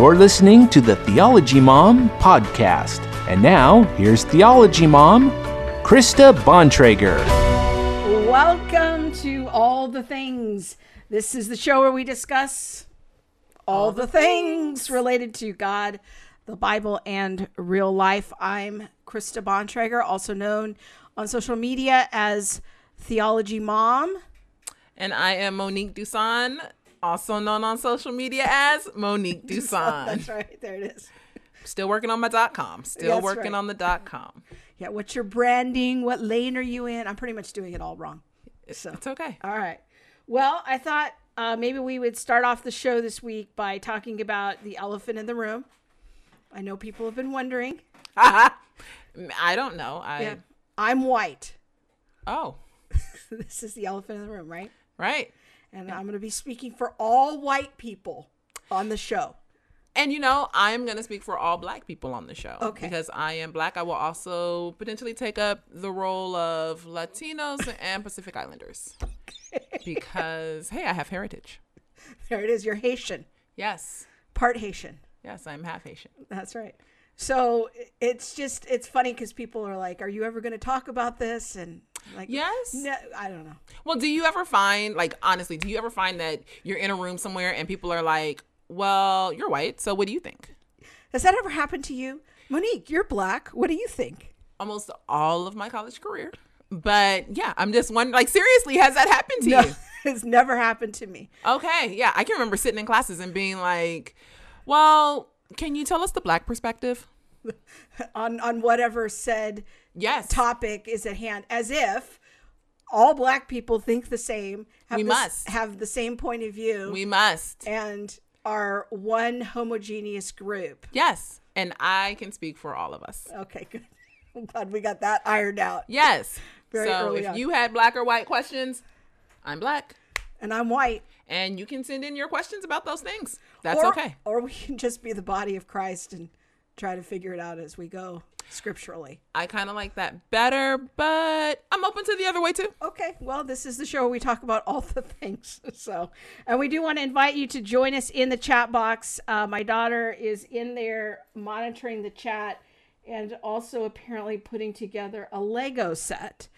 You're listening to the Theology Mom podcast. And now, here's Theology Mom, Krista Bontrager. Welcome to All the Things. This is the show where we discuss all, the, things. related to God, the Bible, and real life. I'm Krista Bontrager, also known on social media as Theology Mom. And I am Monique Duson, also known on social media as Monique Duson. That's right. There it is. Still working on my dot com. Still That's working right. on the dot com. Yeah, what's your branding? What lane are you in? I'm pretty much doing it all wrong. So, It's okay. all right. Well, I thought uh, maybe we would start off the show this week by talking about the elephant in the room. I know people have been wondering. I don't know. I Yeah. I'm white. oh this is the elephant in the room, right? right. And I'm going to be speaking for all white people on the show. And you know, I'm gonna speak for all black people on the show. Okay. Because I am black. I will also potentially take up the role of Latinos and Pacific Islanders. Because hey, I have heritage. There it is. You're Haitian, Yes. part Haitian. Yes, I'm half Haitian. That's right. So it's just it's funny because people are like, "Are you ever going to talk about this?" And like, Yes. no, I don't know. Well, do you ever find, like, honestly, do you ever find that you're in a room somewhere and people are like, well, you're white, so what do you think? Has that ever happened to you, Monique? You're black. What do you think? Almost all of my college career. But yeah, I'm just wondering, like, seriously, has that happened to No, you? it's never happened to me. Okay. Yeah. I can remember sitting in classes and being like, well, can you tell us the black perspective? on on whatever said Yes. topic is at hand, as if all black people think the same. Have We the, must. have the same point of view. We must. and are one homogeneous group. Yes. And I can speak for all of us. Okay, good. I'm glad we got that ironed out. Yes. Very so if on. you had black or white questions, I'm black. And I'm white. And you can send in your questions about those things. That's or, okay. Or we can just be the body of Christ and try to figure it out as we go scripturally. I kind of like that better, but I'm open to the other way too. Okay, well, this is the show where we talk about all the things. So, and we do want to invite you to join us in the chat box. Uh, my daughter is in there monitoring the chat and also apparently putting together a Lego set.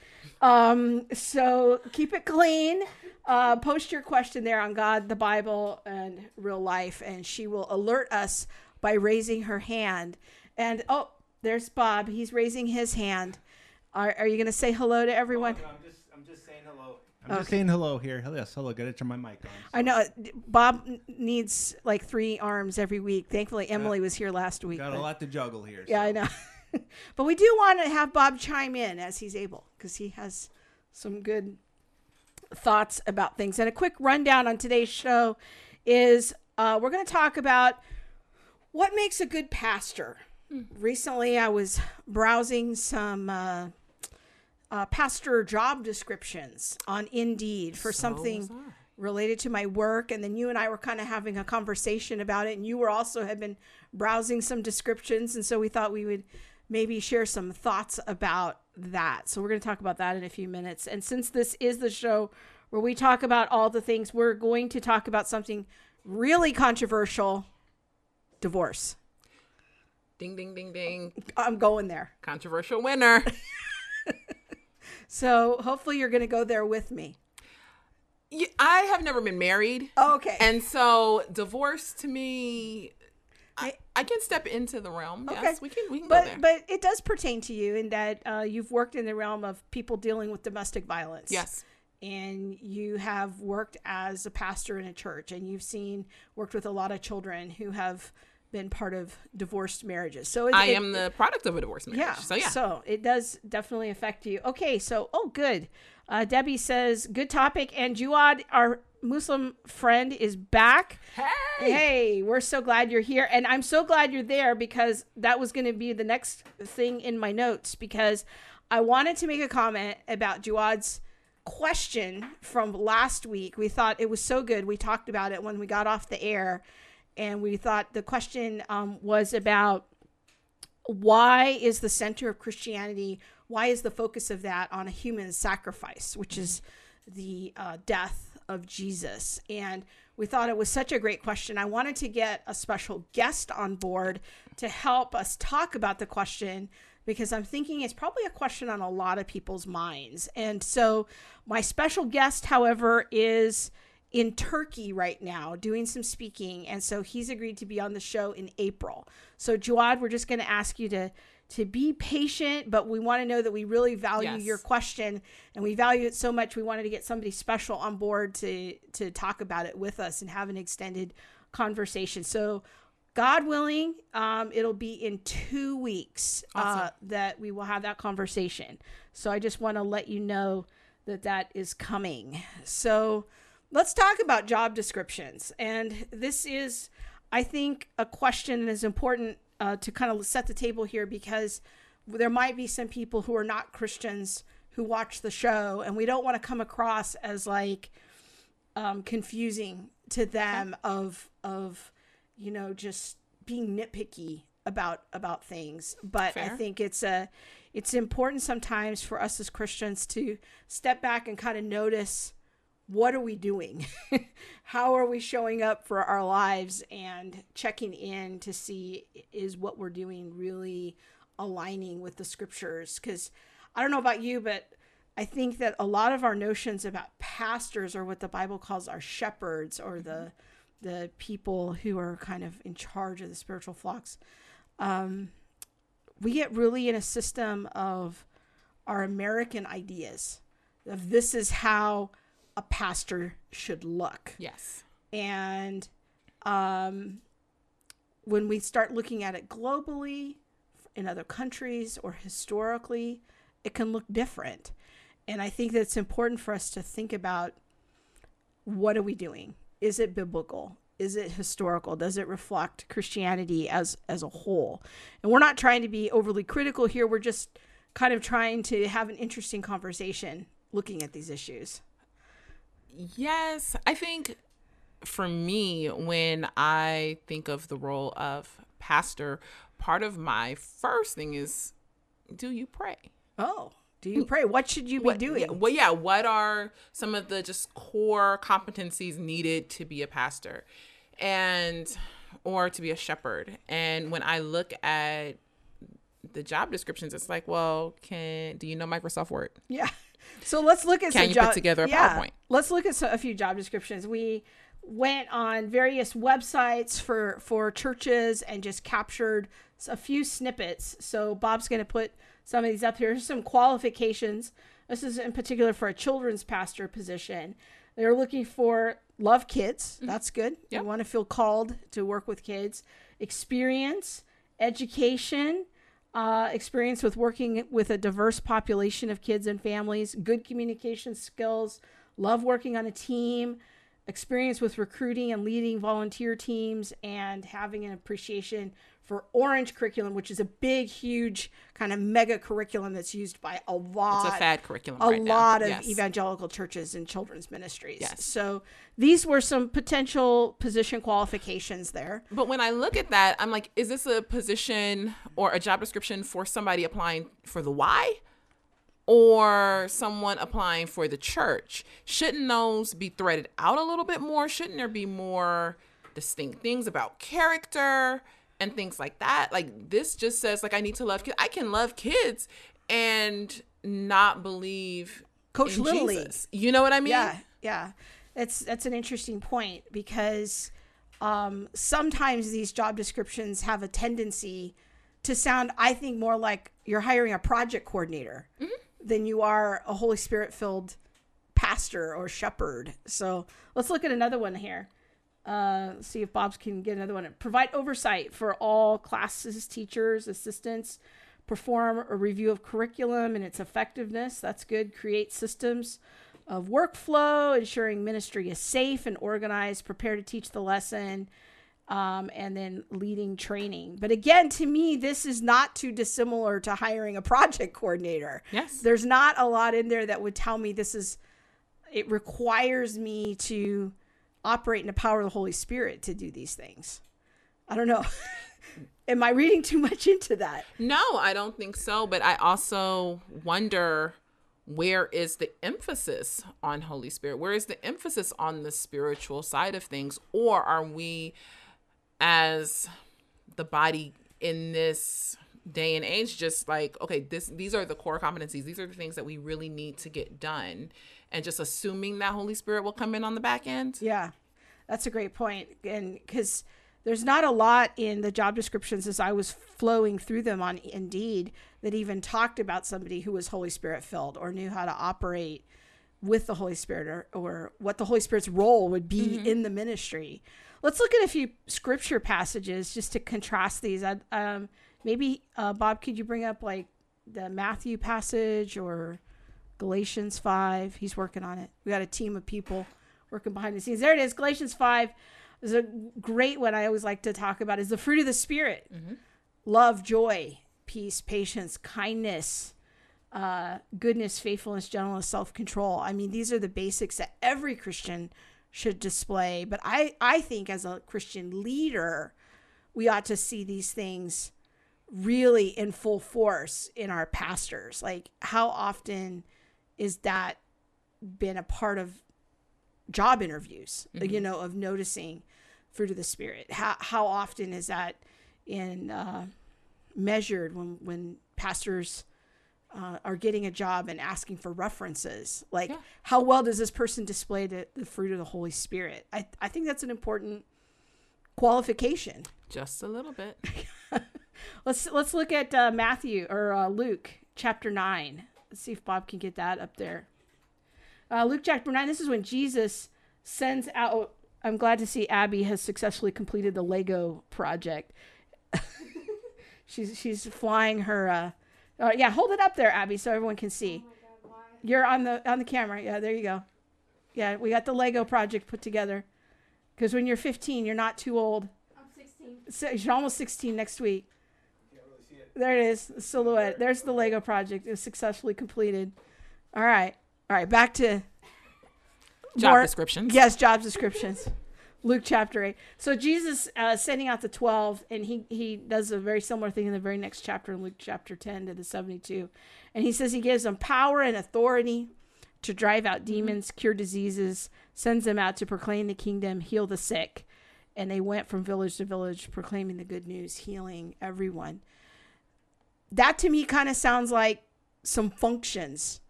Um, so keep it clean. Uh, post your question there on God, the Bible, and real life, and she will alert us by raising her hand. And oh, there's Bob. He's raising his hand. Are, are you going to say hello to everyone? I'm just, I'm just saying hello. I'm just saying hello here. Hello, yes, hello. Gotta turn my mic on. I know Bob needs like three arms every week. Thankfully, Emily was here last week. Got a lot to juggle here. Yeah, so. I know. but we do want to have Bob chime in as he's able because he has some good thoughts about things. And a quick rundown on today's show is uh, we're going to talk about what makes a good pastor. Recently, I was browsing some uh, uh, pastor job descriptions on Indeed for something related to my work and then you and I were kind of having a conversation about it and you were also had been browsing some descriptions and so we thought we would maybe share some thoughts about that. So we're going to talk about that in a few minutes. And since this is the show where we talk about all the things, we're going to talk about something really controversial, divorce. Ding, ding, ding, ding. I'm going there. Controversial winner. So hopefully you're going to go there with me. Yeah, I have never been married. Okay. And so divorce to me, I, I can step into the realm. Okay. Yes, we can, we can but go there. but it does pertain to you in that uh, you've worked in the realm of people dealing with domestic violence. yes. and you have worked as a pastor in a church and you've seen worked with a lot of children who have been part of divorced marriages so it, I it- am the product of a divorced marriage. yeah So yeah. so it does definitely affect you okay so oh good uh, debbie says good topic and jawad our muslim friend is back hey. Hey, we're so glad you're here. And I'm so glad you're there because that was going to be the next thing in my notes because I wanted to make a comment about Jawad's question from last week. We thought it was so good. We talked about it when we got off the air. And we thought the question um, was about why is the center of Christianity, why is the focus of that on a human sacrifice, which is the uh, death of Jesus? And we thought it was such a great question. I wanted to get a special guest on board to help us talk about the question because I'm thinking it's probably a question on a lot of people's minds. And so, my special guest, however, is in Turkey right now doing some speaking. And so, he's agreed to be on the show in April. So, Jawad, we're just going to ask you to to be patient, but we want to know that we really value Yes. your question and we value it so much. We wanted to get somebody special on board to to talk about it with us and have an extended conversation. So, God willing, um, it'll be in two weeks uh, that we will have that conversation. So, I just want to let you know that that is coming. So, let's talk about job descriptions. And this is, I think, a question that is important uh, to kind of set the table here because there might be some people who are not Christians who watch the show, and we don't want to come across as like um, confusing to them of of you know just being nitpicky about about things. But I think it's a it's important sometimes for us as Christians to step back and kind of notice what are we doing? How are we showing up for our lives and checking in to see is what we're doing really aligning with the scriptures? Because I don't know about you, but I think that a lot of our notions about pastors are what the Bible calls our shepherds or the the people who are kind of in charge of the spiritual flocks. Um, we get really in a system of our American ideas of this is how a pastor should look. Yes. And um, when we start looking at it globally, in other countries, or historically, it can look different. And I think that it's important for us to think about what are we doing? Is it biblical? Is it historical? Does it reflect Christianity as as a whole? And we're not trying to be overly critical here. We're just kind of trying to have an interesting conversation looking at these issues. Yes, I think for me, when I think of the role of pastor, part of my first thing is do you pray? Oh, do you mm. pray? What should you be What, doing? yeah, well, yeah, what are some of the just core competencies needed to be a pastor and or to be a shepherd? And when I look at the job descriptions, it's like, well, can do you know Microsoft Word? Yeah. So let's look at Can some you job, put together a yeah, PowerPoint? Let's look at a few job descriptions. We went on various websites for for churches and just captured a few snippets. So Bob's going to put some of these up here. Here's some qualifications. This is in particular for a children's pastor position. They're looking for love kids. That's good. Mm-hmm. Yep. You want to feel called to work with kids. Experience, education, uh, experience with working with a diverse population of kids and families, good communication skills, love working on a team, experience with recruiting and leading volunteer teams, and having an appreciation for Orange curriculum, which is a big, huge kind of mega curriculum that's used by a lot It's a fad curriculum a right now. lot of Yes. evangelical churches and children's ministries. Yes. So these were some potential position qualifications there. But when I look at that, I'm like, is this a position or a job description for somebody applying for the Y or someone applying for the church? Shouldn't those be threaded out a little bit more? Shouldn't there be more distinct things about character and things like that? Like this just says like I need to love kids. I can love kids and not believe Coach in Little League. You know what I mean? Yeah, yeah. That's that's an interesting point because um, sometimes these job descriptions have a tendency to sound, I think, more like you're hiring a project coordinator than you are a Holy Spirit filled pastor or shepherd. So let's look at another one here. Uh, see if Bob's can get another one. Provide oversight for all classes, teachers, assistants. Perform a review of curriculum and its effectiveness. That's good. Create systems of workflow, ensuring ministry is safe and organized. Prepare to teach the lesson, um, and then leading training. But again, to me, this is not too dissimilar to hiring a project coordinator. Yes. There's not a lot in there that would tell me this is. It requires me to operate in the power of the Holy Spirit to do these things. I don't know. Am I reading too much into that? No, I don't think so. But I also wonder where is the emphasis on Holy Spirit? Where is the emphasis on the spiritual side of things? Or are we, as the body in this day and age, just like, okay, this these are the core competencies, these are the things that we really need to get done, and just assuming that Holy Spirit will come in on the back end? Yeah, that's a great. And because there's not a lot in the job descriptions as I was flowing through them on Indeed that even talked about somebody who was Holy Spirit filled or knew how to operate with the Holy Spirit or, or what the Holy Spirit's role would be mm-hmm. in the ministry. Let's look at a few scripture passages just to contrast these. I, um, maybe, uh, Bob, could you bring up like the Matthew passage or Galatians 5? He's working on it. We got a team of people working behind the scenes. There it is, Galatians 5 is a great one I always like to talk about is the fruit of the spirit. Mm-hmm. Love, joy, peace, patience, kindness, uh, goodness, faithfulness, gentleness, self-control. I mean, these are the basics that every Christian should display. But I, I think as a Christian leader, we ought to see these things really in full force in our pastors. Like, how often is that been a part of job interviews? Mm-hmm. You know, of noticing fruit of the spirit how, how often is that in uh, measured when when pastors uh, are getting a job and asking for references like yeah. how well does this person display the, the fruit of the holy spirit I, I think that's an important qualification just a little bit let's let's look at uh, matthew or uh, luke chapter 9 let's see if bob can get that up there uh, luke chapter 9 this is when jesus sends out I'm glad to see Abby has successfully completed the Lego project. she's she's flying her. Uh, uh, yeah, hold it up there, Abby, so everyone can see. Oh God, You're on the on the camera. Yeah, there you go. Yeah, we got the Lego project put together. Because when you're 15, you're not too old. I'm 16. So you're almost 16 next week. There it is, the silhouette. There's the Lego project. It was successfully completed. All right, all right. Back to job more, descriptions. Yes, job descriptions. Luke chapter 8. So Jesus uh, sending out the 12, and he, he does a very similar thing in the very next chapter in Luke chapter 10 to the 72. And he says he gives them power and authority to drive out demons, cure diseases, sends them out to proclaim the kingdom, heal the sick. And they went from village to village proclaiming the good news, healing everyone. That to me kind of sounds like some functions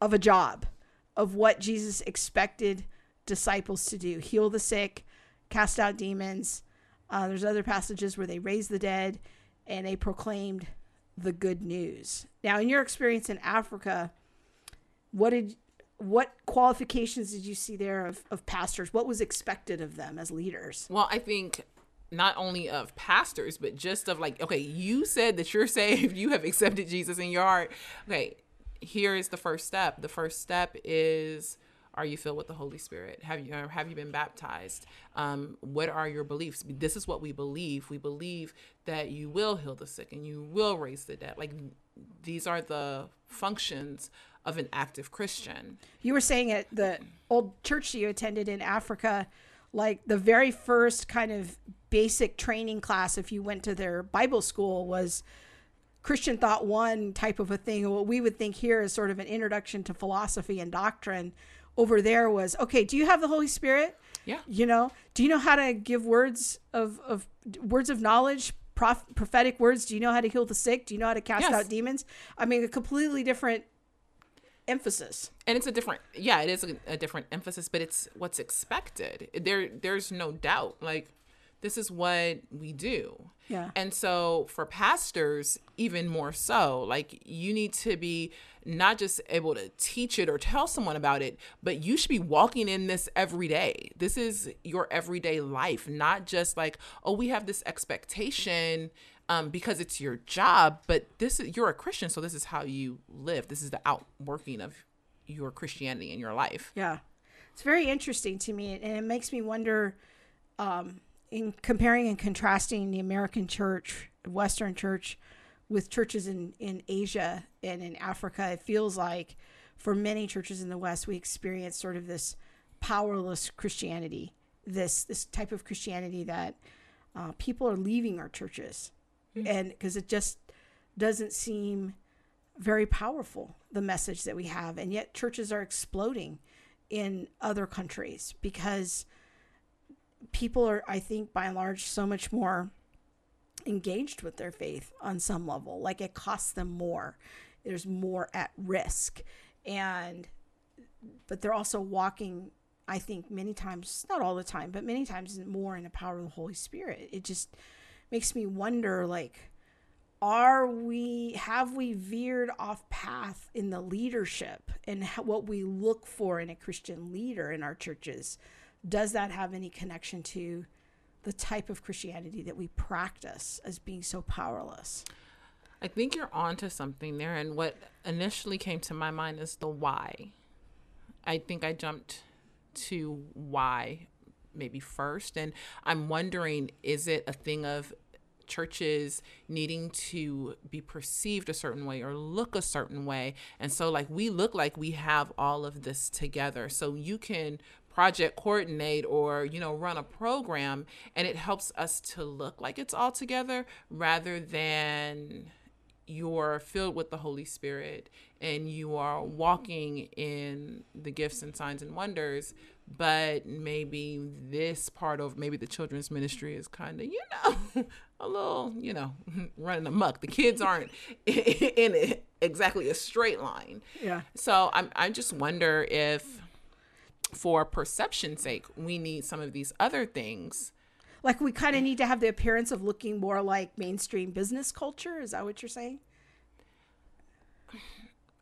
of a job of what Jesus expected disciples to do heal the sick, cast out demons. Uh, there's other passages where they raised the dead and they proclaimed the good news. Now, in your experience in Africa, what did what qualifications did you see there of, of pastors? What was expected of them as leaders? Well, I think not only of pastors, but just of like, okay, you said that you're saved, you have accepted Jesus in your heart. Okay, here is the first step. The first step is are you filled with the Holy Spirit? Have you have you been baptized? Um, what are your beliefs? This is what we believe. We believe that you will heal the sick and you will raise the dead. Like these are the functions of an active Christian. You were saying at the old church you attended in Africa, like the very first kind of basic training class, if you went to their Bible school, was Christian thought one type of a thing. What we would think here is sort of an introduction to philosophy and doctrine. Over there was okay. Do you have the Holy Spirit? Yeah. You know, do you know how to give words of of words of knowledge, prophetic words? Do you know how to heal the sick? Do you know how to cast yes. out demons? I mean, a completely different emphasis and it's a different yeah it is a, a, different emphasis but it's what's expected there there's no doubt like this is what we do. Yeah. And so for pastors, even more so, like you need to be not just able to teach it or tell someone about it, but you should be walking in this every day. This is your everyday life, not just like, oh, we have this expectation um, because it's your job, but this is you're a Christian, so this is how you live. This is the outworking of your Christianity in your life. Yeah. It's very interesting to me and it makes me wonder um, in comparing and contrasting the American church, Western church, with churches in, in Asia and in Africa, it feels like for many churches in the West, we experience sort of this powerless Christianity, this this type of Christianity that uh, people are leaving our churches, mm-hmm. and because it just doesn't seem very powerful the message that we have. And yet, churches are exploding in other countries because people are, I think, by and large, so much more engaged with their faith on some level. Like it costs them more, there's more at risk. And, but they're also walking, I think, many times, not all the time, but many times more in the power of the Holy Spirit. It just makes me wonder, like, are we have we veered off path in the leadership and what we look for in a christian leader in our churches does that have any connection to the type of christianity that we practice as being so powerless I think you're onto something there. And what initially came to my mind is the why. I think I jumped to why maybe first. And I'm wondering is it a thing of churches needing to be perceived a certain way or look a certain way. And so, like, we look like we have all of this together. So, you can project coordinate or, you know, run a program and it helps us to look like it's all together rather than you're filled with the Holy Spirit and you are walking in the gifts and signs and wonders, but maybe this part of maybe the children's ministry is kind of, you know, a little, you know, running amok. The kids aren't in it exactly a straight line. Yeah. So I'm, I just wonder if, for perception's sake, we need some of these other things. Like we kind of need to have the appearance of looking more like mainstream business culture. Is that what you're saying?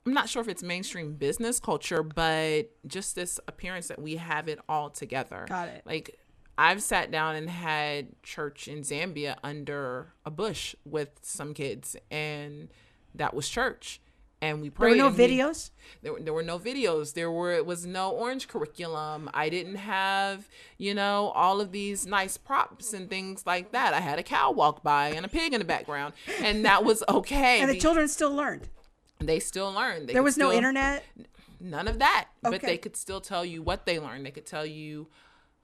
I'm not sure if it's mainstream business culture, but just this appearance that we have it all together. Got it. Like I've sat down and had church in Zambia under a bush with some kids, and that was church. And we There were no and we- videos. there, were- there were no videos. There were it was no orange curriculum. I didn't have you know all of these nice props and things like that. I had a cow walk by and a pig in the background, and that was okay. And the children still learned. they still learned. They There was no still- internet. none of that but they could still tell you what they learned they could tell you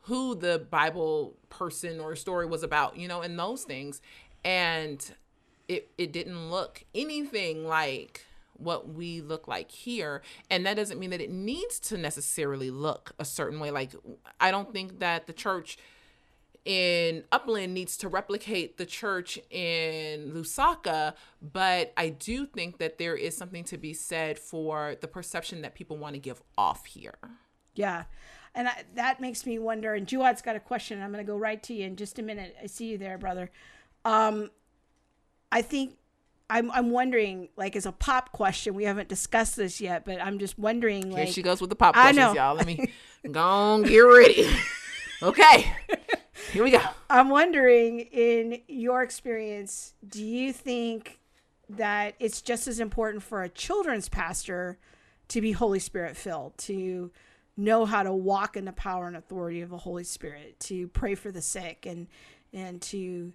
who the bible person or story was about you know and those things and it it didn't look anything like what we look like here and that doesn't mean that it needs to necessarily look a certain way like i don't think that the church in Upland needs to replicate the church in Lusaka, but I do think that there is something to be said for the perception that people want to give off here. Yeah. And I, that makes me wonder. And Jawad's got a question. I'm going to go right to you in just a minute. I see you there, brother. Um, I think I'm, I'm wondering, like, as a pop question, we haven't discussed this yet, but I'm just wondering, Here like, she goes with the pop questions, y'all. Let me go on, get ready. okay, here we go. I'm wondering, in your experience, do you think that it's just as important for a children's pastor to be Holy Spirit filled, to know how to walk in the power and authority of the Holy Spirit, to pray for the sick, and and to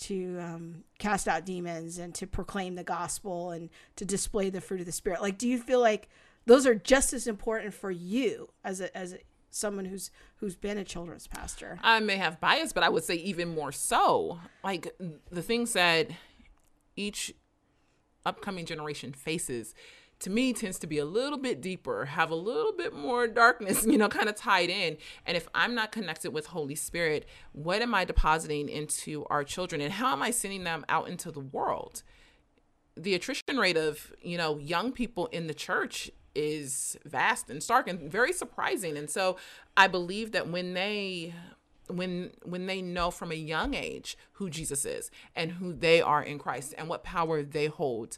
to um, cast out demons, and to proclaim the gospel, and to display the fruit of the Spirit? Like, do you feel like those are just as important for you as a as a, someone who's who's been a children's pastor? I may have bias, but I would say even more so. Like the things that each upcoming generation faces to me tends to be a little bit deeper, have a little bit more darkness, you know, kind of tied in. And if I'm not connected with Holy Spirit, what am I depositing into our children and how am I sending them out into the world? The attrition rate of, you know, young people in the church is vast and stark and very surprising. And so I believe that when they when when they know from a young age who Jesus is and who they are in Christ and what power they hold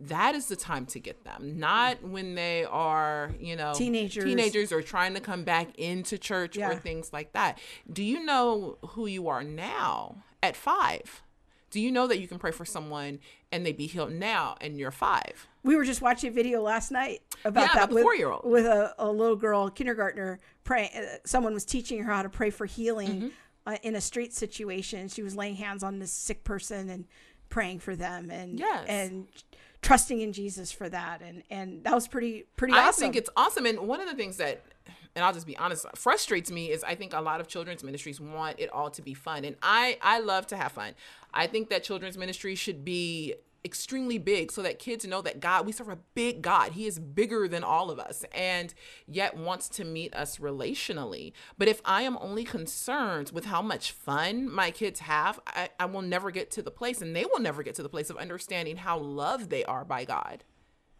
that is the time to get them not when they are you know Teenagers. teenagers or trying to come back into church Yeah. or things like that do you know who you are now at 5 do you know that you can pray for someone and they be healed now and you're 5 We were just watching a video last night about Yeah, that about with, four-year-old. with a, a little girl, kindergartner, praying. Uh, someone was teaching her how to pray for healing Mm-hmm. uh, in a street situation. She was laying hands on this sick person and praying for them, and Yes. and trusting in Jesus for that, and and that was pretty pretty awesome. I awesome. think it's awesome. And one of the things that, and I'll just be honest, frustrates me is I think a lot of children's ministries want it all to be fun. And I, I love to have fun. I think that children's ministry should be extremely big so that kids know that God, we serve a big God. He is bigger than all of us and yet wants to meet us relationally. But if I am only concerned with how much fun my kids have, I, I will never get to the place and they will never get to the place of understanding how loved they are by God.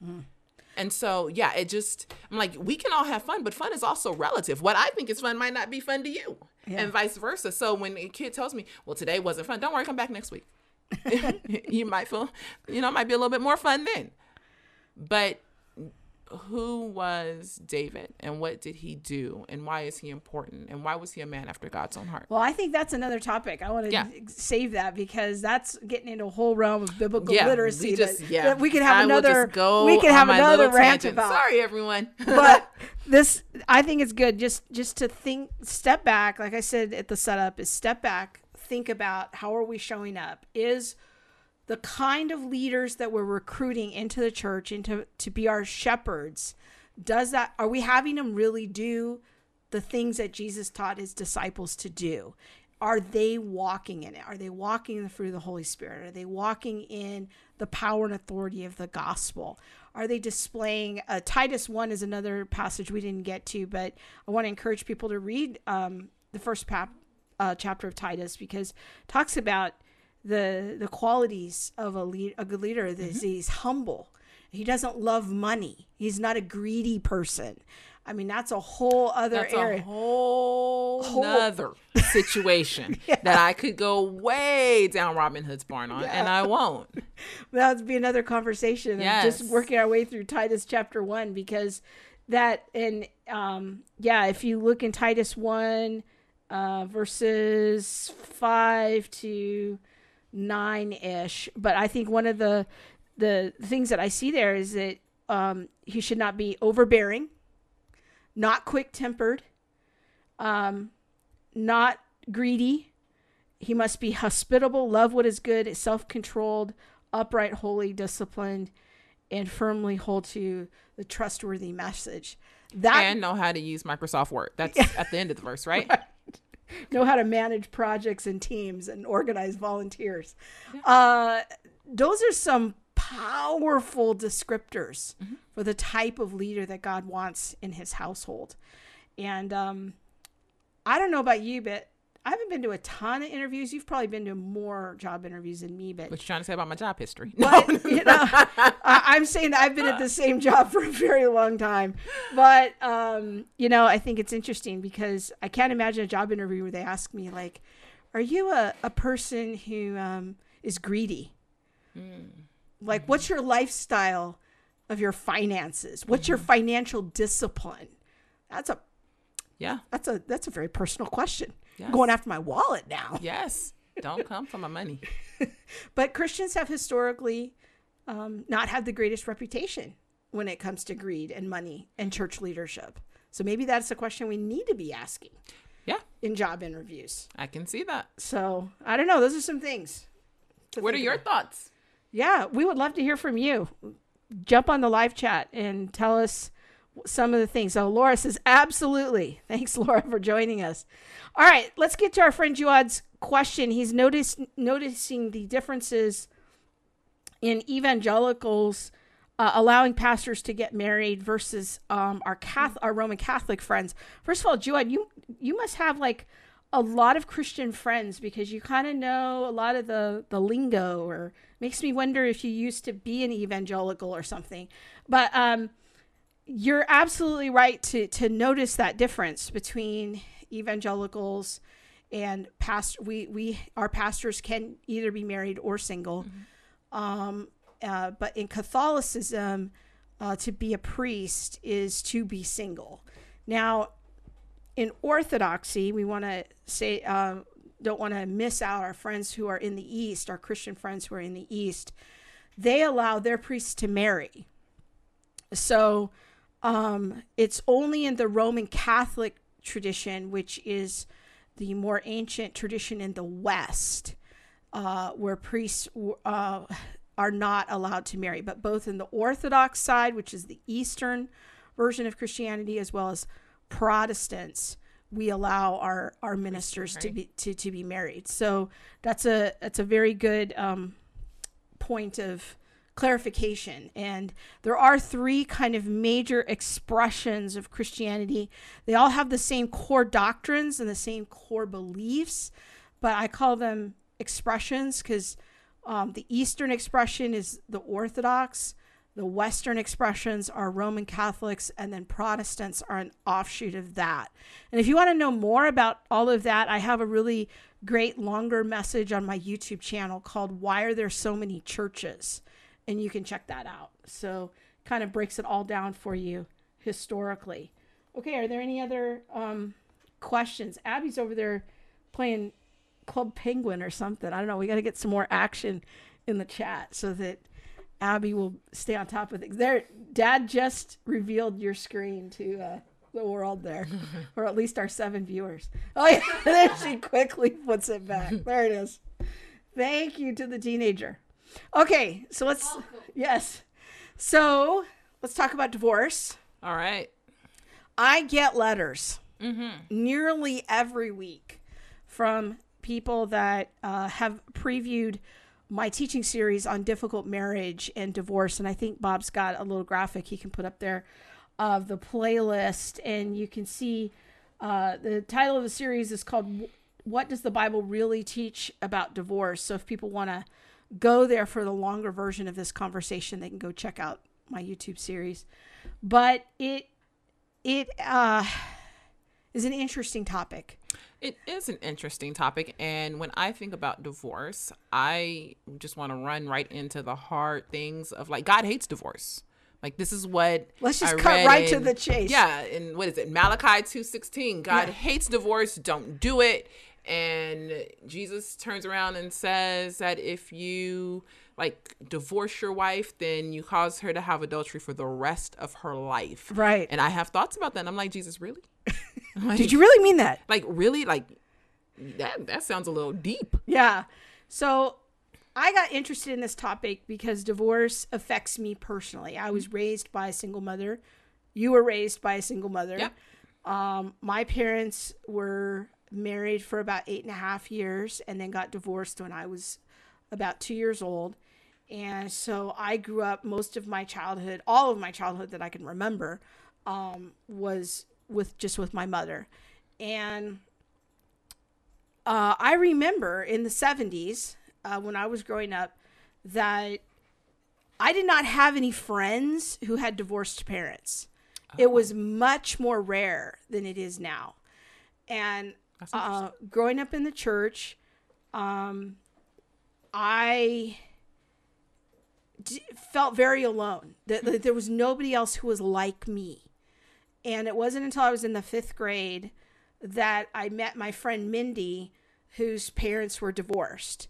Hmm. And so, yeah, it just, I'm like, we can all have fun, but fun is also relative. What I think is fun might not be fun to you, and vice versa. So, when a kid tells me, well, today wasn't fun, don't worry, come back next week. you might feel, you know, it might be a little bit more fun then. But who was David and what did he do and why is he important and why was he a man after God's own heart? Well, I think that's another topic. I want to Yeah. save that because that's getting into a whole realm of biblical Yeah, literacy we just that, yeah. that we could have I another go we on have another rant tangent. about. Sorry, everyone. but this I think it's good just just to think step back like I said at the setup is step back think about how are we showing up is the kind of leaders that we're recruiting into the church into to be our shepherds. Does that are we having them really do the things that Jesus taught his disciples to do? Are they walking in it? Are they walking in the fruit of the holy spirit? Are they walking in the power and authority of the gospel? Are they displaying uh, titus 1 is another passage we didn't get to but i want to encourage people to read um, the first pap- uh, chapter of titus because talks about the the qualities of a lead, a good leader that he's humble. He doesn't love money. He's not a greedy person. I mean that's a whole other That's area. a whole, Whole- nother situation that I could go way down Robin Hood's barn on, and I won't. that would be another conversation of just working our way through titus chapter 1 because that and um yeah if you look in titus 1 uh verses 5 to 9ish but i think one of the the things that i see there is that um he should not be overbearing not quick tempered um not greedy he must be hospitable, love what is good, self controlled, upright, holy, disciplined, and firmly hold to the trustworthy message. That And know how to use Microsoft Word. That's at the end of the verse, right? Know how to manage projects and teams and organize volunteers. Uh, those are some powerful descriptors for the type of leader that God wants in his household. And um, I don't know about you, but I haven't been to a ton of interviews. You've probably been to more job interviews than me, but What you trying to say about my job history? but you know, I, I'm saying that I've been at the same job for a very long time. But um, you know, I think it's interesting because I can't imagine a job interview where they ask me like, "Are you a, a person who um, is greedy? Like, what's your lifestyle of your finances? What's your financial discipline?" That's a yeah. that's a that's a very personal question. Yes. Going after my wallet now. Yes. Don't come for my money. But Christians have historically um, not had the greatest reputation when it comes to greed and money and church leadership. So maybe that's a question we need to be asking Yeah. in job interviews. I can see that. So I don't know. Those are some things. What are your about. thoughts? Yeah, we would love to hear from you. Jump on the live chat and tell us some of the things. So Laura says, absolutely. Thanks, Laura, for joining us. All right, let's get to our friend Jawad's question. He's noticed noticing the differences in evangelicals uh, allowing pastors to get married versus um, our Catholic, our Roman Catholic friends. First of all, Jawad, you you must have like a lot of Christian friends because you kind of know a lot of the the lingo, or makes me wonder if you used to be an evangelical or something. But um, you're absolutely right to to notice that difference between evangelicals and past we we our pastors can either be married or single. Um uh, but in catholicism uh, to be a priest is to be single. Now in orthodoxy we want to say uh, don't want to miss out our friends who are in the east our christian friends who are in the east they allow their priests to marry. So um, it's only in the Roman Catholic tradition, which is the more ancient tradition in the West, uh, where priests uh, are not allowed to marry. But both in the Orthodox side, which is the Eastern version of Christianity, as well as Protestants, we allow our, our ministers to be to, to be married. So that's a that's a very good um, point of clarification. And there are three kind of major expressions of Christianity. They all have the same core doctrines and the same core beliefs, but I call them expressions because um, the Eastern expression is the Orthodox. The Western expressions are Roman Catholics, and then Protestants are an offshoot of that. And if you want to know more about all of that, I have a really great longer message on my YouTube channel called Why Are There So Many Churches? And you can check that out. So, kind of breaks it all down for you historically. Okay, are there any other um, questions? Abby's over there playing Club Penguin or something. I don't know. We got to get some more action in the chat so that Abby will stay on top of things. There, Dad just revealed your screen to uh, the world there, or at least our seven viewers. Oh yeah, there she quickly puts it back. There it is. Thank you to the teenager. Okay, so let's yes, so let's talk about divorce. All right. I get letters nearly every week from people that uh, have previewed my teaching series on difficult marriage and divorce. And I think Bob's got a little graphic he can put up there of the playlist. And you can see uh, the title of the series is called What Does the Bible Really Teach About Divorce? So if people want to go there for the longer version of this conversation, they can go check out my YouTube series. But it, it, uh, is an interesting topic. It is an interesting topic. And when I think about divorce, I just want to run right into the hard things of like, God hates divorce. Like this is what Let's just I cut right to the chase. Yeah, and what is it? Malachi two sixteen. God Yeah. hates divorce. Don't do it. And Jesus turns around and says that if you like divorce your wife, then you cause her to have adultery for the rest of her life. Right. And I have thoughts about that. And I'm like, Jesus, really? Like- Did you really mean that? like really like that that sounds a little deep Yeah. So I got interested in this topic because divorce affects me personally. I was raised by a single mother. You were raised by a single mother. Yep. Um, my parents were married for about eight and a half years and then got divorced when I was about two years old. And so I grew up most of my childhood, all of my childhood that I can remember, um, was with just with my mother. And uh, I remember in the 70s uh, when I was growing up that I did not have any friends who had divorced parents. It was much more rare than it is now. And uh, growing up in the church, um, I d- felt very alone. That, that there was nobody else who was like me. And it wasn't until I was in the fifth grade that I met my friend Mindy, whose parents were divorced.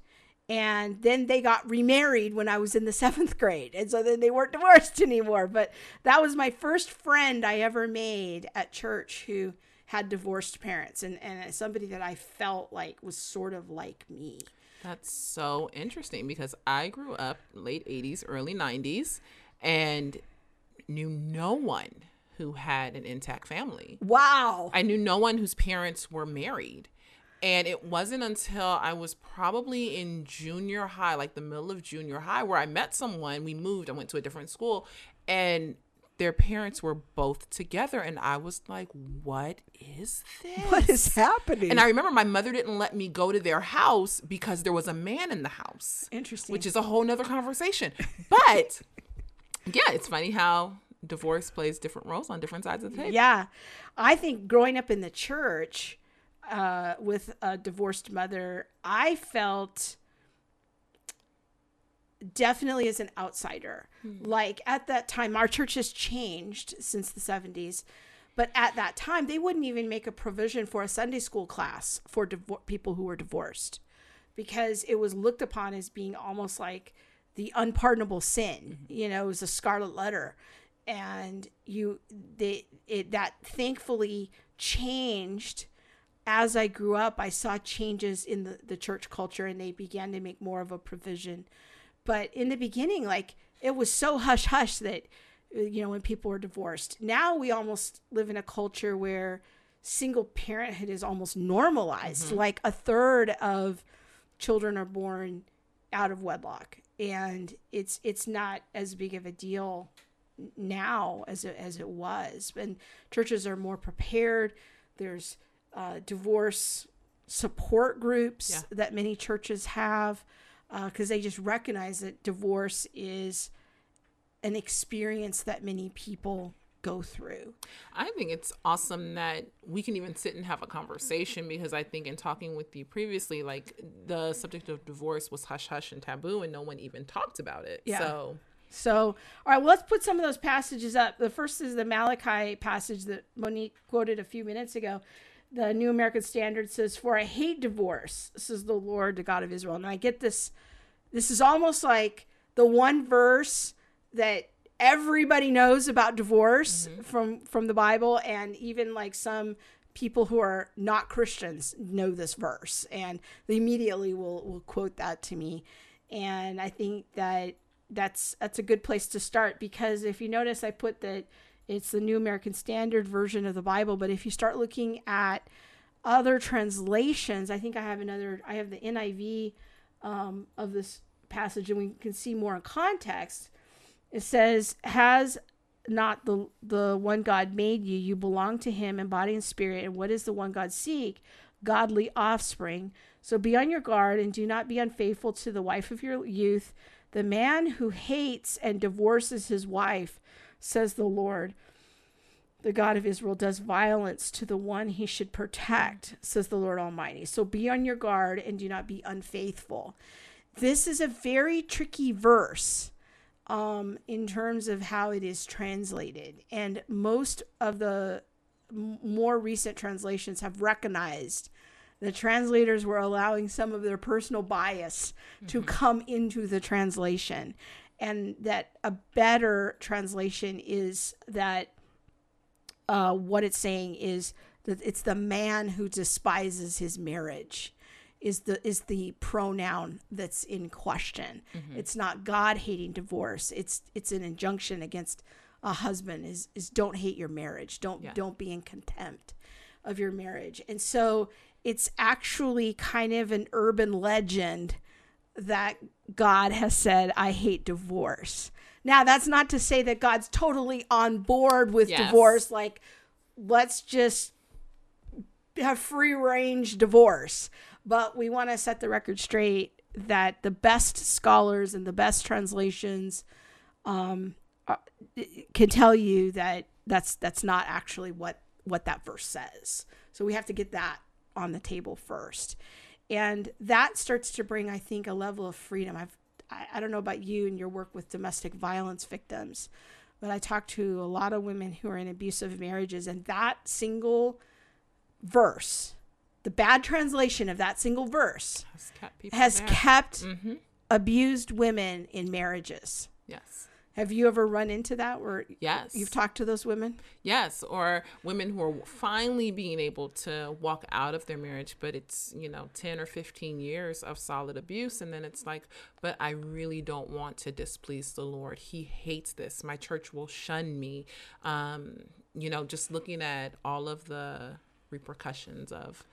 And then they got remarried when I was in the seventh grade. And so then they weren't divorced anymore. But that was my first friend I ever made at church who had divorced parents and, and somebody that I felt like was sort of like me. that's so interesting because i grew up late 80s early 90s and knew no one who had an intact family Wow. i knew no one whose parents were married and it wasn't until i was probably in junior high like the middle of junior high where i met someone we moved i went to a different school and their parents were both together and i was like what is this what is happening? And I remember my mother didn't let me go to their house because there was a man in the house. Interesting. Which is a whole nother conversation. But yeah, it's funny how divorce plays different roles on different sides of the table. Yeah. I think growing up in the church uh, with a divorced mother, I felt definitely as an outsider. Hmm. Like at that time, our church has changed since the 70s. But at that time, they wouldn't even make a provision for a Sunday school class for divor- people who were divorced because it was looked upon as being almost like the unpardonable sin. Mm-hmm. You know, it was a scarlet letter, and you they it that thankfully changed as I grew up. I saw changes in the the church culture, and they began to make more of a provision. But in the beginning, like it was so hush hush that you know when people were divorced. Now we almost live in a culture where single parenthood is almost normalized. Like a third of children are born out of wedlock, and it's it's not as big of a deal now as it, as it was. And churches are more prepared. There's uh, divorce support groups Yeah. that many churches have Uh, because they just recognize that divorce is an experience that many people go through. I think it's awesome that we can even sit and have a conversation because I think in talking with you previously, like the subject of divorce was hush hush and taboo, and no one even talked about it. Yeah. So So, all right, well, let's put some of those passages up. The first is the Malachi passage that Monique quoted a few minutes ago. The New American Standard says, "For I hate divorce," says the Lord, the God of Israel. And I get this. This is almost like the one verse that everybody knows about divorce mm-hmm. from from the Bible, and even like some people who are not Christians know this verse, and they immediately will will quote that to me. And I think that that's that's a good place to start because if you notice, I put that it's the New American Standard version of the Bible, but if you start looking at other translations, I think I have another. I have the NIV um, of this passage, and we can see more in context. It says, "Has not the the one God made you? You belong to Him in body and spirit. And what is the one God seek? Godly offspring. So be on your guard and do not be unfaithful to the wife of your youth. The man who hates and divorces his wife, says the Lord." the God of Israel does violence to the one he should protect, says the Lord Almighty. So be on your guard and do not be unfaithful. This is a very tricky verse um, in terms of how it is translated. And most of the more recent translations have recognized the translators were allowing some of their personal bias to come into the translation. And that a better translation is that uh, what it's saying is that it's the man who despises his marriage is the is the pronoun that's in question. It's not God hating divorce. It's it's an injunction against a husband is is don't hate your marriage. Don't Yeah. don't be in contempt of your marriage. And so it's actually kind of an urban legend that God has said, I hate divorce. Now, that's not to say that God's totally on board with Yes. divorce. Like, let's just have free range divorce. But we want to set the record straight that the best scholars and the best translations um, are- can tell you that that's that's not actually what what that verse says. So we have to get that on the table first, and that starts to bring, I think, a level of freedom. I've I, I don't know about you and your work with domestic violence victims, but I talk to a lot of women who are in abusive marriages, and that single verse, the bad translation of that single verse, has kept people has kept Mm-hmm. abused women in marriages. Yes. Have you ever run into that where Yes. you've talked to those women? Yes, or women who are finally being able to walk out of their marriage, but it's, you know, 10 or 15 years of solid abuse. And then it's like, but I really don't want to displease the Lord. He hates this. My church will shun me. Um, you know, just looking at all of the repercussions of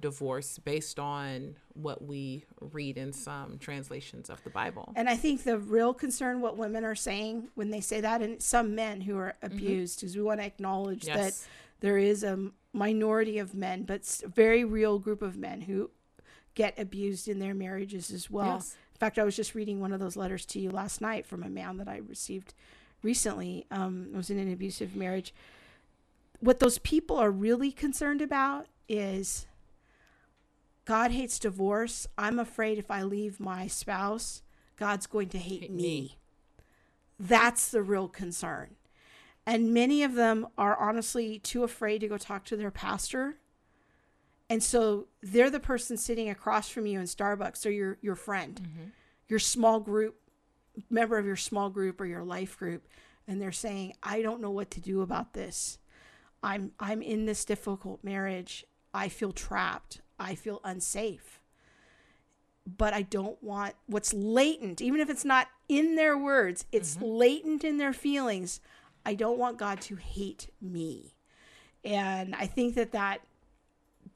divorce based on what we read in some translations of the Bible. And I think the real concern, what women are saying when they say that, and some men who are abused, is we want to acknowledge Mm-hmm. Yes. that there is a minority of men, but very real group of men who get abused in their marriages as well. Yes. In fact, I was just reading one of those letters to you last night from a man that I received recently. Um, was in an abusive marriage. What those people are really concerned about is God hates divorce. I'm afraid if I leave my spouse, God's going to hate, Hate me. me. That's the real concern. And many of them are honestly too afraid to go talk to their pastor. And so they're the person sitting across from you in Starbucks or your your friend, mm-hmm. your small group member of your small group or your life group and they're saying, "I don't know what to do about this. I'm I'm in this difficult marriage. I feel trapped. I feel unsafe." But I don't want what's latent, even if it's not in their words, it's mm-hmm. latent in their feelings. I don't want God to hate me. And I think that that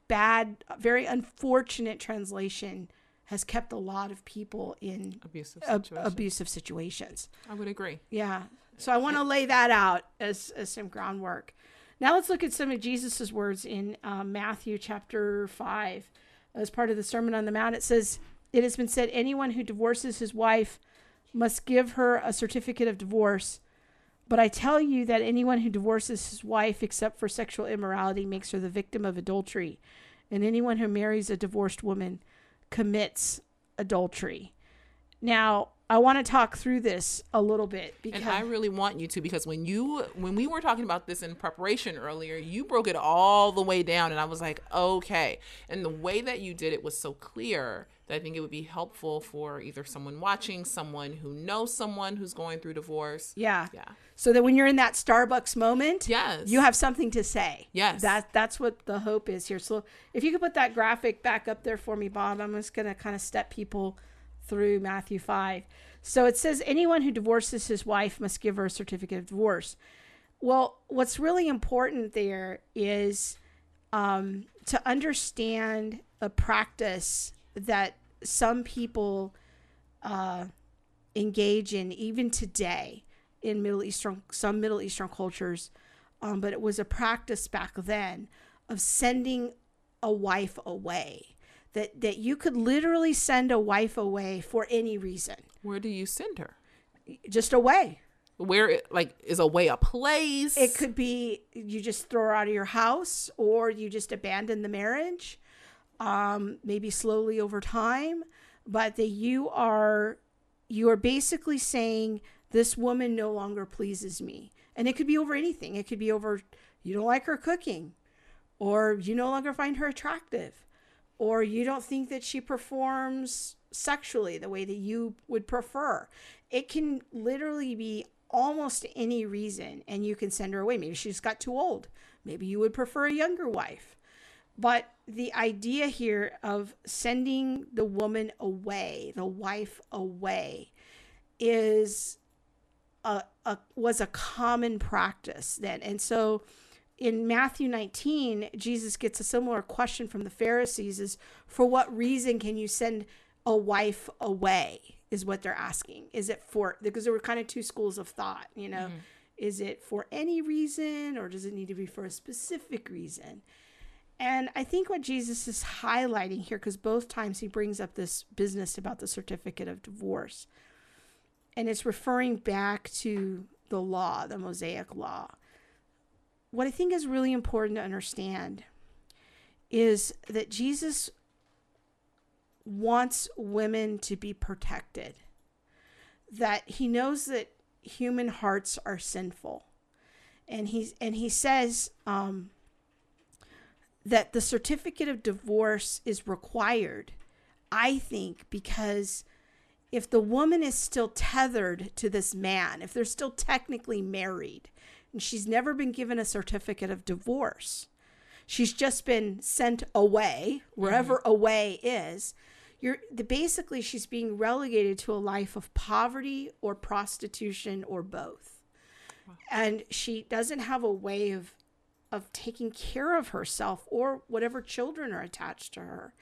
bad, very unfortunate translation has kept a lot of people in Abusive ab- situation. abusive situations. I would agree. Yeah. So I want to lay that out as, as some groundwork. Now let's look at some of Jesus's words in um, Matthew chapter 5. As part of the Sermon on the Mount, it says, It has been said, anyone who divorces his wife must give her a certificate of divorce. But I tell you that anyone who divorces his wife except for sexual immorality makes her the victim of adultery. And anyone who marries a divorced woman commits adultery. Now, I want to talk through this a little bit because And I really want you to because when you when we were talking about this in preparation earlier, you broke it all the way down and I was like, "Okay." And the way that you did it was so clear that I think it would be helpful for either someone watching, someone who knows someone who's going through divorce. yeah. Yeah. So that when you're in that Starbucks moment, Yes. you have something to say. Yes. That that's what the hope is here. So if you could put that graphic back up there for me, Bob, I'm just going to kind of step people through Matthew 5. So it says anyone who divorces his wife must give her a certificate of divorce. Well, what's really important there is um, to understand a practice that some people uh, engage in even today in Middle Eastern some Middle Eastern cultures, um, but it was a practice back then of sending a wife away. That that you could literally send a wife away for any reason, Where do you send her? just away. Where it, like is away a place? It could be you just throw her out of your house, or you just abandon the marriage, um, maybe slowly over time. But that you are you are basically saying this woman no longer pleases me, and it could be over anything. It could be over you don't like her cooking, or you no longer find her attractive, or you don't think that she performs sexually the way that you would prefer. It can literally be almost any reason, and you can send her away. Maybe she just got too old. Maybe you would prefer a younger wife. But the idea here of sending the woman away, the wife away, is a, a was a common practice then. And so in Matthew 19, Jesus gets a similar question from the Pharisees is for what reason can you send a wife away? Is what they're asking. Is it for because there were kind of two schools of thought, you know? Mm-hmm. Is it for any reason or does it need to be for a specific reason? And I think what Jesus is highlighting here, because both times he brings up this business about the certificate of divorce, and it's referring back to the law, the Mosaic law. What I think is really important to understand is that Jesus wants women to be protected, that he knows that human hearts are sinful. And he's and he says, um, that the certificate of divorce is required, I think, because if the woman is still tethered to this man, if they're still technically married, and she's never been given a certificate of divorce, she's just been sent away, wherever mm-hmm. away is. You're the, basically she's being relegated to a life of poverty or prostitution or both. And she doesn't have a way of of taking care of herself or whatever children are attached to her.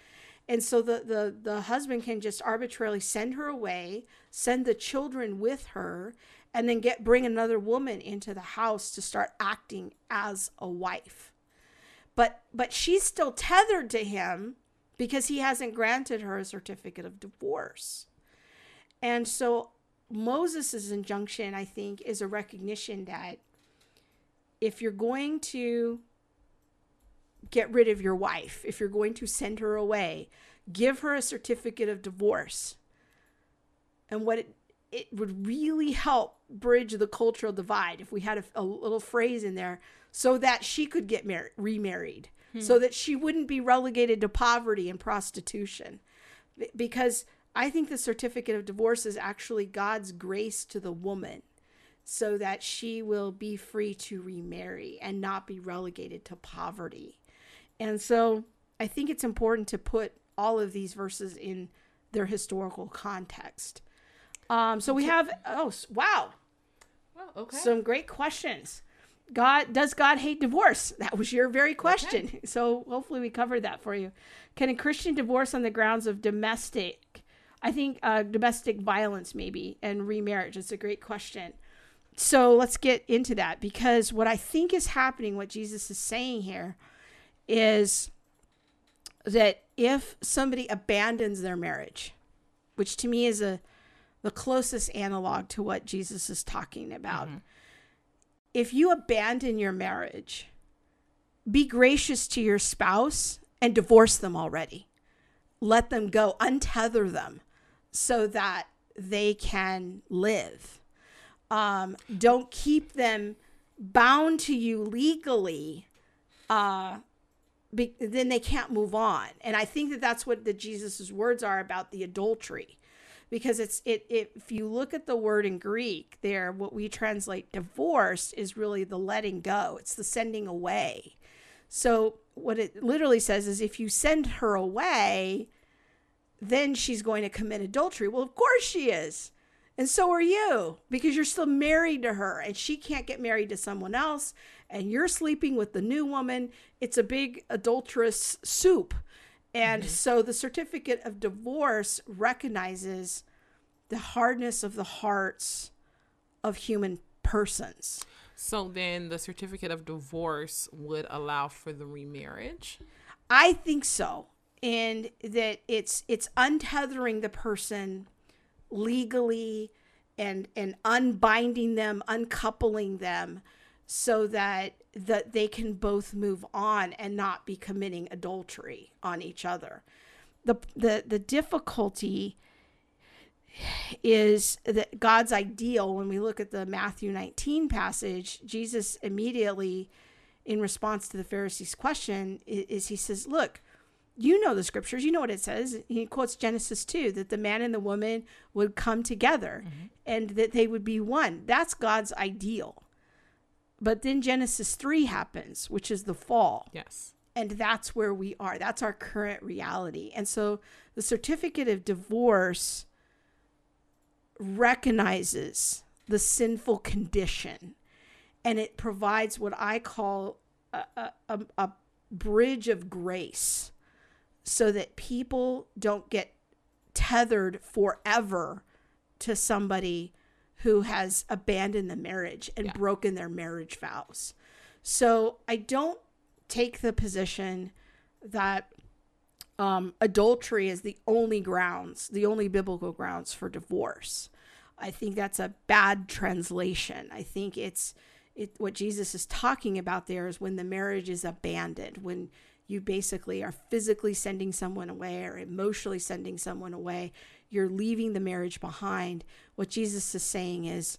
And so the, the, the husband can just arbitrarily send her away, send the children with her, and then get bring another woman into the house to start acting as a wife. But but she's still tethered to him because he hasn't granted her a certificate of divorce. And so Moses' injunction, I think, is a recognition that if you're going to get rid of your wife, if you're going to send her away, give her a certificate of divorce. And what it, it would really help bridge the cultural divide if we had a, a little phrase in there so that she could get married, remarried, hmm. so that she wouldn't be relegated to poverty and prostitution. B- Because I think the certificate of divorce is actually God's grace to the woman so that she will be free to remarry and not be relegated to poverty. And so I think it's important to put all of these verses in their historical context. Um, so we have, oh, wow, Oh, okay. some great questions. God does God hate divorce? That was your very question. So hopefully we covered that for you. Can a Christian divorce on the grounds of domestic? I think uh, domestic violence maybe and remarriage. It's a great question. So let's get into that because what I think is happening, what Jesus is saying here, is that if somebody abandons their marriage, which to me is a the closest analog to what Jesus is talking about. If you abandon your marriage, be gracious to your spouse and divorce them already. Let them go, untether them so that they can live. Um, don't keep them bound to you legally uh, be, then they can't move on. And I think that that's what the Jesus's words are about the adultery, because it's it, it. If you look at the word in Greek, there, what we translate divorce is really the letting go. It's the sending away. So what it literally says is, if you send her away, then she's going to commit adultery. Well, of course she is. And so are you because you're still married to her and she can't get married to someone else and you're sleeping with the new woman. It's a big adulterous soup. And mm-hmm. so the certificate of divorce recognizes the hardness of the hearts of human persons. So then the certificate of divorce would allow for the remarriage. I think so. And that it's it's untethering the person legally and and unbinding them, uncoupling them so that that they can both move on and not be committing adultery on each other. The the the difficulty is that God's ideal when we look at the Matthew 19 passage, Jesus immediately in response to the Pharisees' question is, is he says, "Look, you know the scriptures, you know what it says. He quotes Genesis 2 that the man and the woman would come together mm-hmm. and that they would be one. That's God's ideal. But then Genesis 3 happens, which is the fall. Yes. And that's where we are. That's our current reality. And so the certificate of divorce recognizes the sinful condition and it provides what I call a, a, a, a bridge of grace so that people don't get tethered forever to somebody who has abandoned the marriage and Yeah. broken their marriage vows. So I don't take the position that um, adultery is the only grounds, the only biblical grounds for divorce. I think that's a bad translation. I think it's it what Jesus is talking about there is when the marriage is abandoned, when you basically are physically sending someone away or emotionally sending someone away, you're leaving the marriage behind. What Jesus is saying is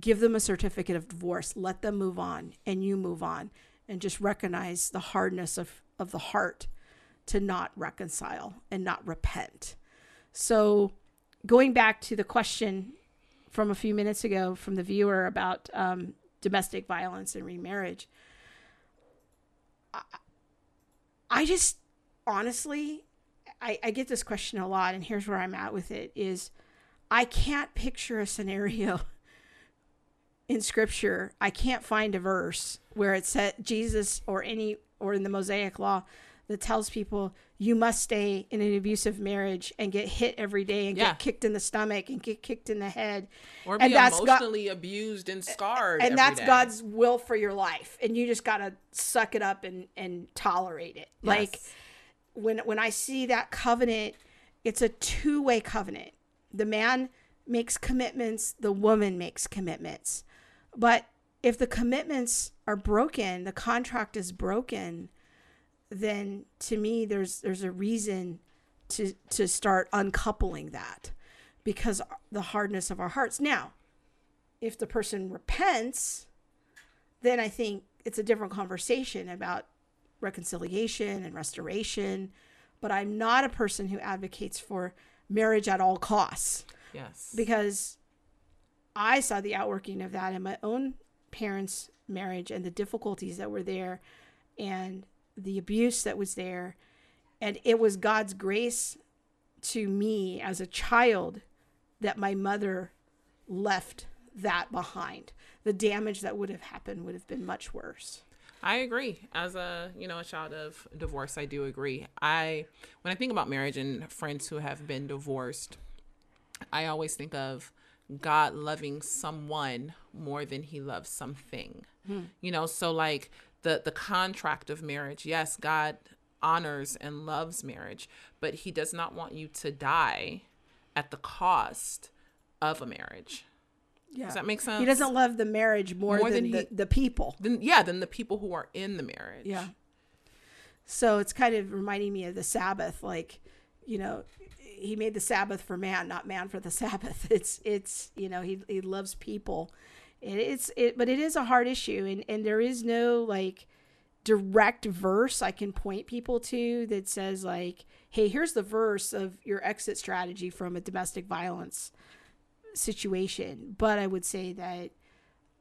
give them a certificate of divorce, let them move on, and you move on, and just recognize the hardness of, of the heart to not reconcile and not repent. So, going back to the question from a few minutes ago from the viewer about um, domestic violence and remarriage, I, I just honestly, I, I get this question a lot, and here's where I'm at with it: is I can't picture a scenario in Scripture. I can't find a verse where it said Jesus or any or in the Mosaic Law that tells people you must stay in an abusive marriage and get hit every day and Yeah. get kicked in the stomach and get kicked in the head. Or be And that's God- emotionally abused and scarred. and that's day. God's will for your life, and you just gotta suck it up and and tolerate it. Like when when I see that covenant, it's a two way covenant. The man makes commitments, the woman makes commitments, but if the commitments are broken, the contract is broken, then to me there's there's a reason to to start uncoupling that because the hardness of our hearts. Now, if the person repents, then I think it's a different conversation about reconciliation and restoration. But I'm not a person who advocates for marriage at all costs Yes. because I saw the outworking of that in my own parents' marriage and the difficulties that were there and the abuse that was there. And it was God's grace to me as a child that my mother left that behind. The damage that would have happened would have been much worse. I agree. As a you know a child of divorce, I do agree. I when I think about marriage and friends who have been divorced, I always think of God loving someone more than He loves something. Hmm. You know, so like the the contract of marriage. Yes, God honors and loves marriage, but He does not want you to die at the cost of a marriage. Yeah. Does that make sense? He doesn't love the marriage more, More than, than the, he- the people. Then yeah, than the people who are in the marriage. Yeah. So it's kind of reminding me of the Sabbath, like, you know, he made the Sabbath for man, not man for the Sabbath. It's it's you know he he loves people. It, it's it, but it is a hard issue, and and there is no like direct verse I can point people to that says like, hey, here's the verse of your exit strategy from a domestic violence situation. But I would say that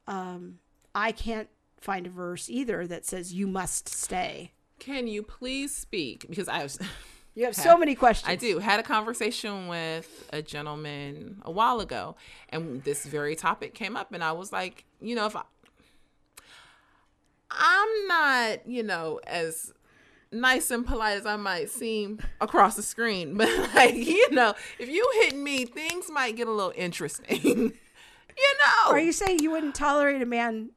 um, I can't find a verse either that says you must stay. Can you please speak? Because I was You have so many questions. I do. Had a conversation with a gentleman a while ago, and this very topic came up, and I was like, you know, if I, I'm not, you know, as nice and polite as I might seem across the screen, but like, you know, if you hit me, things might get a little interesting. you know, Are you saying you wouldn't tolerate a man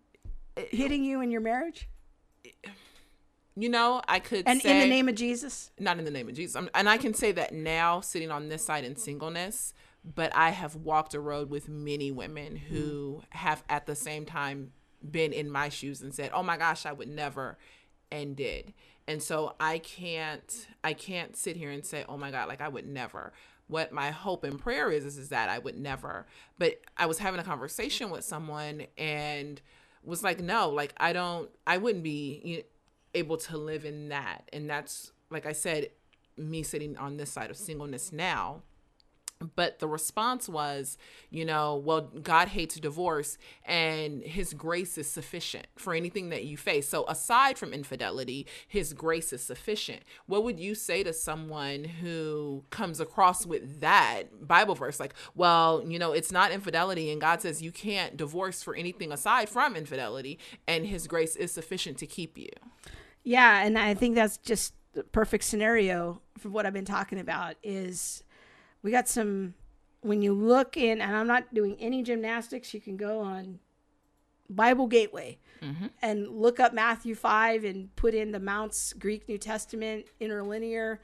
hitting you in your marriage? You know, I could And say in the name of Jesus? not in the name of Jesus. I'm, and I can say that now, sitting on this side in singleness, but I have walked a road with many women mm. who have at the same time been in my shoes and said, "Oh my gosh, I would never," and did. And so I can't, I can't sit here and say, "Oh my God, like I would never." What my hope and prayer is, is, is that I would never. But I was having a conversation with someone and was like, no, like I don't, I wouldn't be you know, able to live in that. And that's, like I said, me sitting on this side of singleness now. But the response was, you know, well, God hates divorce and his grace is sufficient for anything that you face. So, aside from infidelity, his grace is sufficient. What would you say to someone who comes across with that Bible verse? Like, well, you know, it's not infidelity, and God says you can't divorce for anything aside from infidelity, and his grace is sufficient to keep you. Yeah, and I think that's just the perfect scenario for what I've been talking about is we got some when you look in and I'm not doing any gymnastics, you can go on Bible Gateway mm-hmm. and look up Matthew 5 and put in the Mounce Greek New Testament interlinear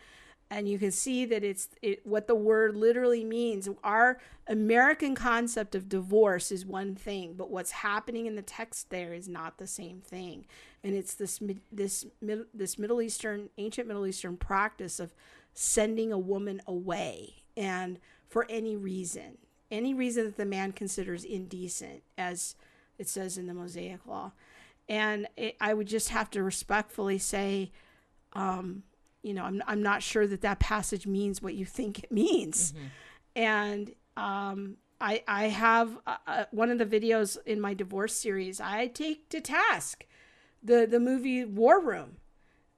and you can see that it's it, what the word literally means. Our American concept of divorce is one thing, but what's happening in the text there is not the same thing. And it's this this this Middle Eastern ancient Middle Eastern practice of sending a woman away and for any reason, any reason that the man considers indecent, as it says in the Mosaic Law. And it, I would just have to respectfully say, um, you know, I'm, I'm not sure that that passage means what you think it means. And um, I, I have uh, uh, one of the videos in my divorce series, I take to task the, the movie War Room,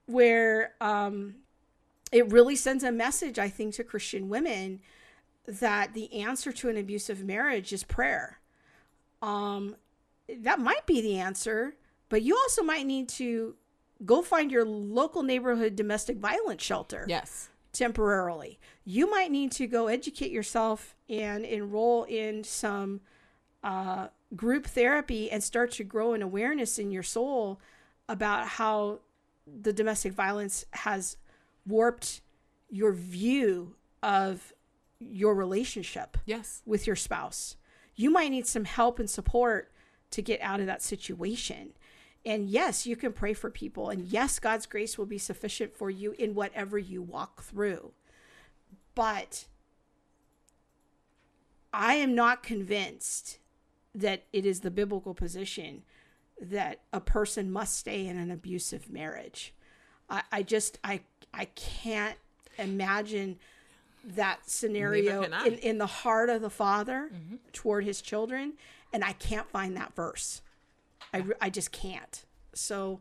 where um, it really sends a message, I think, to Christian women that the answer to an abusive marriage is prayer. Um, that might be the answer, but you also might need to go find your local neighborhood domestic violence shelter Yes. temporarily. You might need to go educate yourself and enroll in some uh, group therapy and start to grow an awareness in your soul about how the domestic violence has warped your view of your relationship Yes. with your spouse. You might need some help and support to get out of that situation. And yes, you can pray for people. And yes, God's grace will be sufficient for you in whatever you walk through. But I am not convinced that it is the biblical position that a person must stay in an abusive marriage. I, I just I I can't imagine that scenario in, in the heart of the father toward his children and i can't find that verse. I, I just can't. So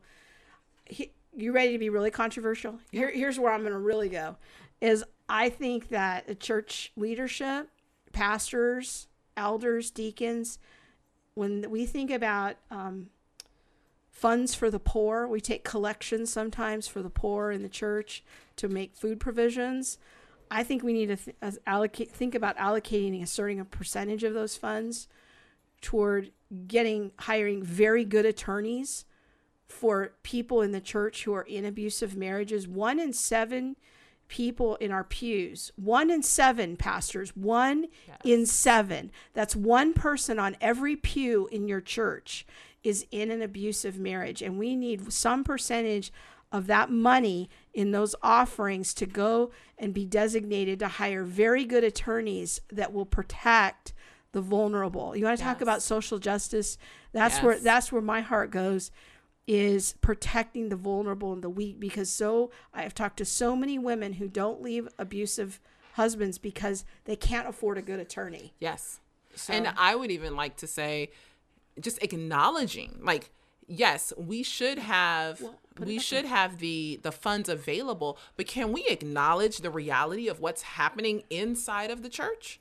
he, you ready to be really controversial? Here, here's where i'm going to really go is i think that the church leadership pastors elders deacons when we think about um, funds for the poor, we take collections sometimes for the poor in the church to make food provisions. I think we need to th- allocate think about allocating and asserting a percentage of those funds toward getting hiring very good attorneys for people in the church who are in abusive marriages. One in seven people in our pews, one in seven pastors, one in seven. That's one person on every pew in your church is in an abusive marriage. And we need some percentage of that money in those offerings to go and be designated to hire very good attorneys that will protect the vulnerable. You want to talk about social justice? That's where that's where my heart goes is protecting the vulnerable and the weak because so I've talked to so many women who don't leave abusive husbands because they can't afford a good attorney. Yes. So- And I would even like to say, just acknowledging, like, yes, we should have put it we back should have the the funds available, but can we acknowledge the reality of what's happening inside of the church?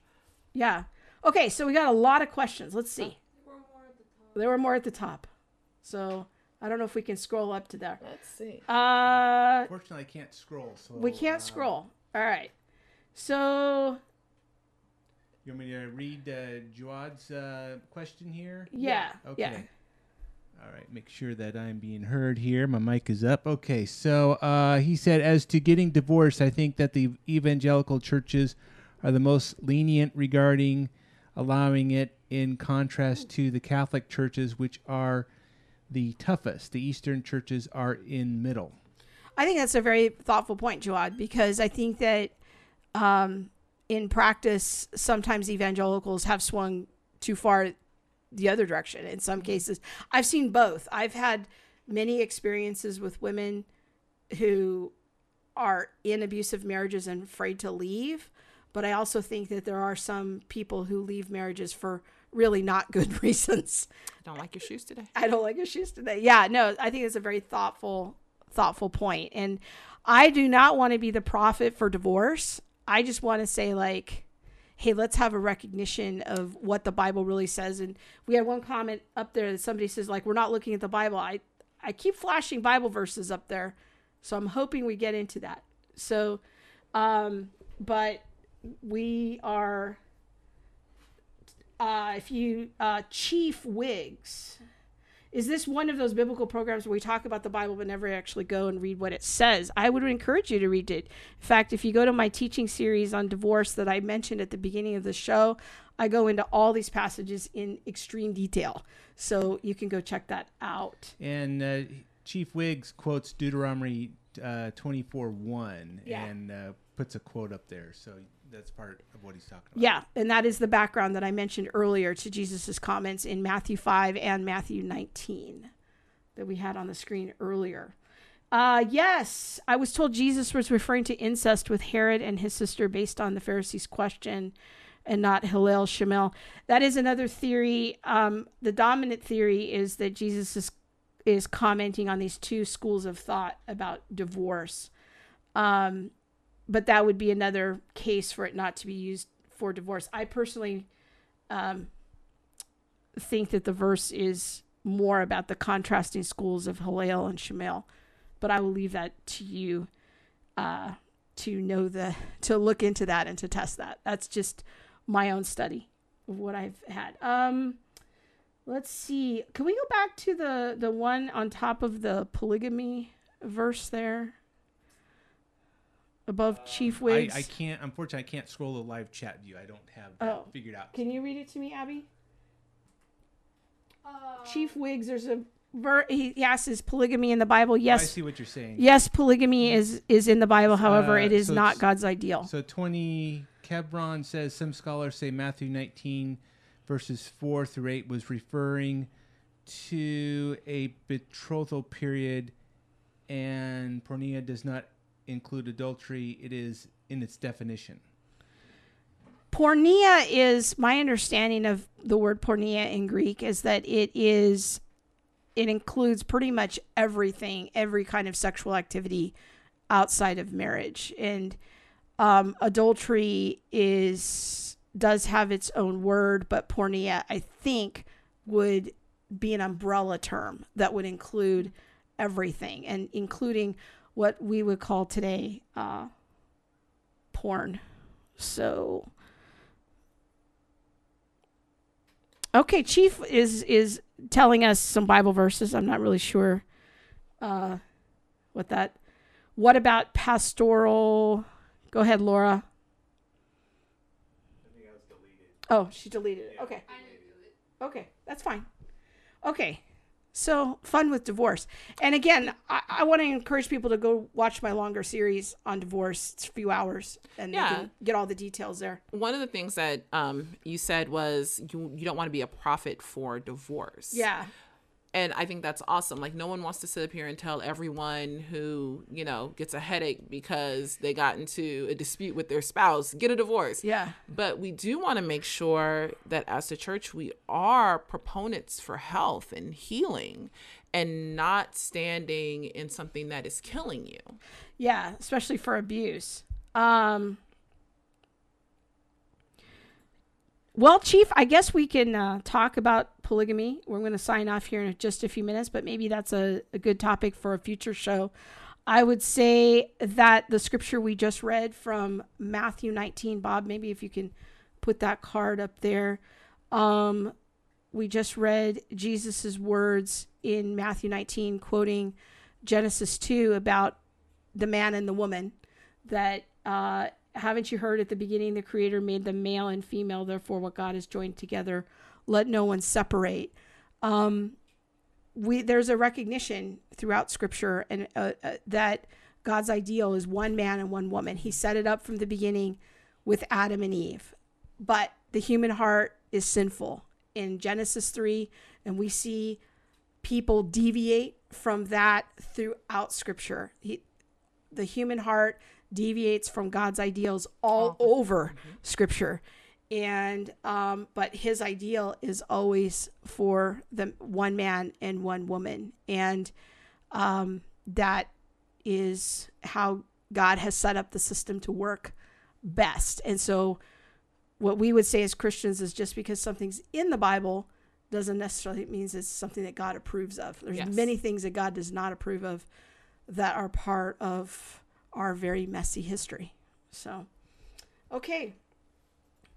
Yeah. Okay, so we got a lot of questions. Let's see. There were more at the top. So I don't know if we can scroll up to there. Let's see. Uh Fortunately, I can't scroll. So we can't uh, scroll. All right. So You want me to read uh, Jawad's uh, question here? yeah. Okay. Yeah. All right, make sure that I'm being heard here. My mic is up. Okay, so uh, he said, as to getting divorced, I think that the evangelical churches are the most lenient regarding allowing it, in contrast to the Catholic churches, which are the toughest. The Eastern churches are in middle. I think that's a very thoughtful point, Jawad, because I think that um, in practice, sometimes evangelicals have swung too far the other direction. In some mm-hmm. cases, I've seen both. I've had many experiences with women who are in abusive marriages and afraid to leave. But I also think that there are some people who leave marriages for really not good reasons. I don't like your shoes today. I don't like your shoes today. Yeah, no, I think it's a very thoughtful, thoughtful point. And I do not want to be the prophet for divorce. I just want to say, like, hey, let's have a recognition of what the Bible really says. And we had one comment up there that somebody says, like, we're not looking at the Bible. I, I keep flashing Bible verses up there. So I'm hoping we get into that. So, um, but we are uh, if you uh, Chief Wiggs, is this one of those biblical programs where we talk about the Bible but never actually go and read what it says? I would encourage you to read it. In fact, if you go to my teaching series on divorce that I mentioned at the beginning of the show, I go into all these passages in extreme detail. So you can go check that out. And uh, Chief Wiggs quotes Deuteronomy uh, 24 1 Yeah. and uh, puts a quote up there. So that's part of what he's talking about. Yeah, and that is the background that I mentioned earlier to Jesus' comments in Matthew 5 and Matthew 19 that we had on the screen earlier. Uh, yes, I was told Jesus was referring to incest with Herod and his sister based on the Pharisees' question and not Hillel Shammai. That is another theory. Um, the dominant theory is that Jesus is, is commenting on these two schools of thought about divorce. Um, but that would be another case for it not to be used for divorce. I personally um, think that the verse is more about the contrasting schools of Hillel and Shammai, but I will leave that to you uh, to know the to look into that and to test that. That's just my own study of what I've had. Um, let's see. Can we go back to the the one on top of the polygamy verse there? Above Chief I, Wiggs. I can't, unfortunately, I can't scroll the live chat view. I don't have that Oh. figured out. Can you read it to me, Abby? Chief Wiggs, there's a ver- he he asks, is polygamy in the Bible? Yes. I see what you're saying. Yes, polygamy is is in the Bible. However, Uh, it is so not God's ideal. So 20, Kebron says some scholars say Matthew 19, verses 4 through 8 was referring to a betrothal period, and porneia does not include adultery. It is in its definition. Porneia is my understanding of the word porneia in Greek is that it is it includes pretty much everything, every kind of sexual activity outside of marriage. And um, adultery is does have its own word, but porneia I think would be an umbrella term that would include everything and including what we would call today uh, porn. So, okay, Chief is is telling us some Bible verses. I'm not really sure uh, what that. What about pastoral? Go ahead, Laura. Oh, she deleted it. Okay. Okay, that's fine. Okay. So fun with divorce. And again, I, I want to encourage people to go watch my longer series on divorce. It's a few hours and Yeah. you can get all the details there. One of the things that um, you said was you you don't want to be a prophet for divorce. Yeah. And I think that's awesome. Like no one wants to sit up here and tell everyone who you know gets a headache because they got into a dispute with their spouse get a divorce. Yeah. But we do want to make sure that as a church we are proponents for health and healing, and not standing in something that is killing you. Yeah, especially for abuse. Um, well, Chief, I guess we can uh, talk about polygamy. We're going to sign off here in just a few minutes, but maybe that's a, a good topic for a future show. I would say that the scripture we just read from Matthew 19, Bob, maybe if you can put that card up there. Um, we just read Jesus's words in Matthew 19, quoting Genesis 2 about the man and the woman that uh, haven't you heard at the beginning the creator made them male and female therefore what god has joined together let no one separate. Um, we there's a recognition throughout scripture and uh, uh, that god's ideal is one man and one woman. He set it up from the beginning with adam and eve but the human heart is sinful. In genesis 3 and we see people deviate from that throughout scripture. He, the human heart deviates from God's ideals all over scripture. And um, but his ideal is always for the one man and one woman. And um, that is how God has set up the system to work best. And so what we would say as Christians is just because something's in the Bible doesn't necessarily means it's something that God approves of. There's Yes. many things that God does not approve of that are part of our very messy history. So, okay.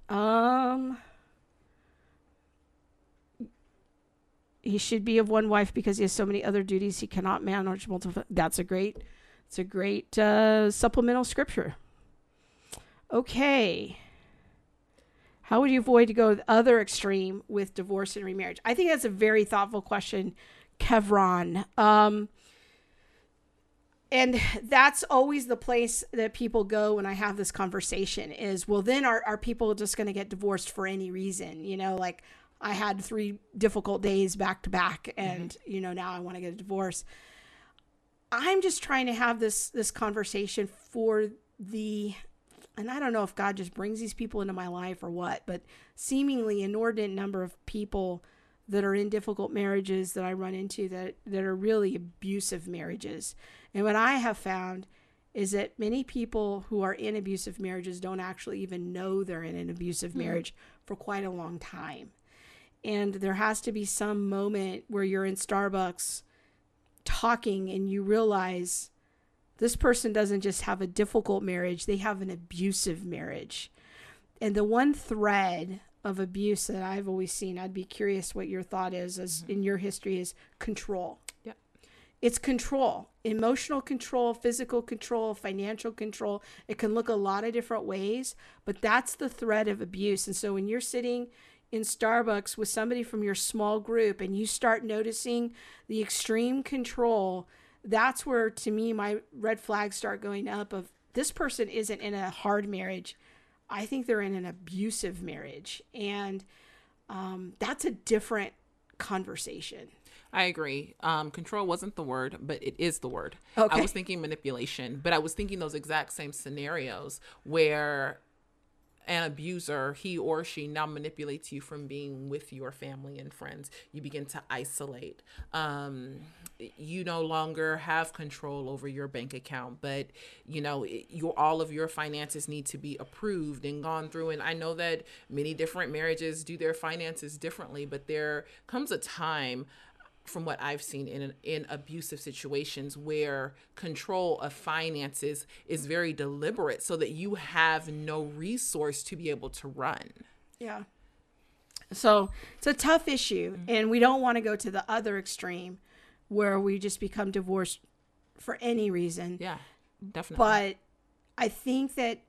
Um he should be of one wife because he has so many other duties he cannot manage. Multiple that's a great it's a great uh, supplemental scripture. Okay. How would you avoid to go the other extreme with divorce and remarriage? I think that's a very thoughtful question kevron. Um, and that's always the place that people go when I have this conversation is, well, then are, are people just going to get divorced for any reason? You know, like I had three difficult days back to back mm-hmm. and, you know, now I want to get a divorce. I'm just trying to have this, this conversation for the, and I don't know if God just brings these people into my life or what, but seemingly inordinate number of people that are in difficult marriages that I run into that, that are really abusive marriages. And what I have found is that many people who are in abusive marriages don't actually even know they're in an abusive hmm. marriage for quite a long time. And there has to be some moment where you're in Starbucks talking and you realize this person doesn't just have a difficult marriage, they have an abusive marriage. And the one thread of abuse that I've always seen, I'd be curious what your thought is as hmm. in your history is control. It's control, emotional control, physical control, financial control. It can look a lot of different ways, but that's the thread of abuse. And so when you're sitting in Starbucks with somebody from your small group and you start noticing the extreme control, that's where to me my red flags start going up of this person isn't in a hard marriage. I think they're in an abusive marriage. And um, that's a different conversation. I agree. Um, control wasn't the word, but it is the word. Okay. I was thinking manipulation, but I was thinking those exact same scenarios where an abuser, he or she now manipulates you from being with your family and friends. You begin to isolate. Um, you no longer have control over your bank account, but you know your all of your finances need to be approved and gone through. And I know that many different marriages do their finances differently, but there comes a time from what I've seen in in abusive situations where control of finances is very deliberate so that you have no resource to be able to run. Yeah. So it's a tough issue, mm-hmm. and we don't want to go to the other extreme where we just become divorced for any reason. Yeah, definitely. But I think that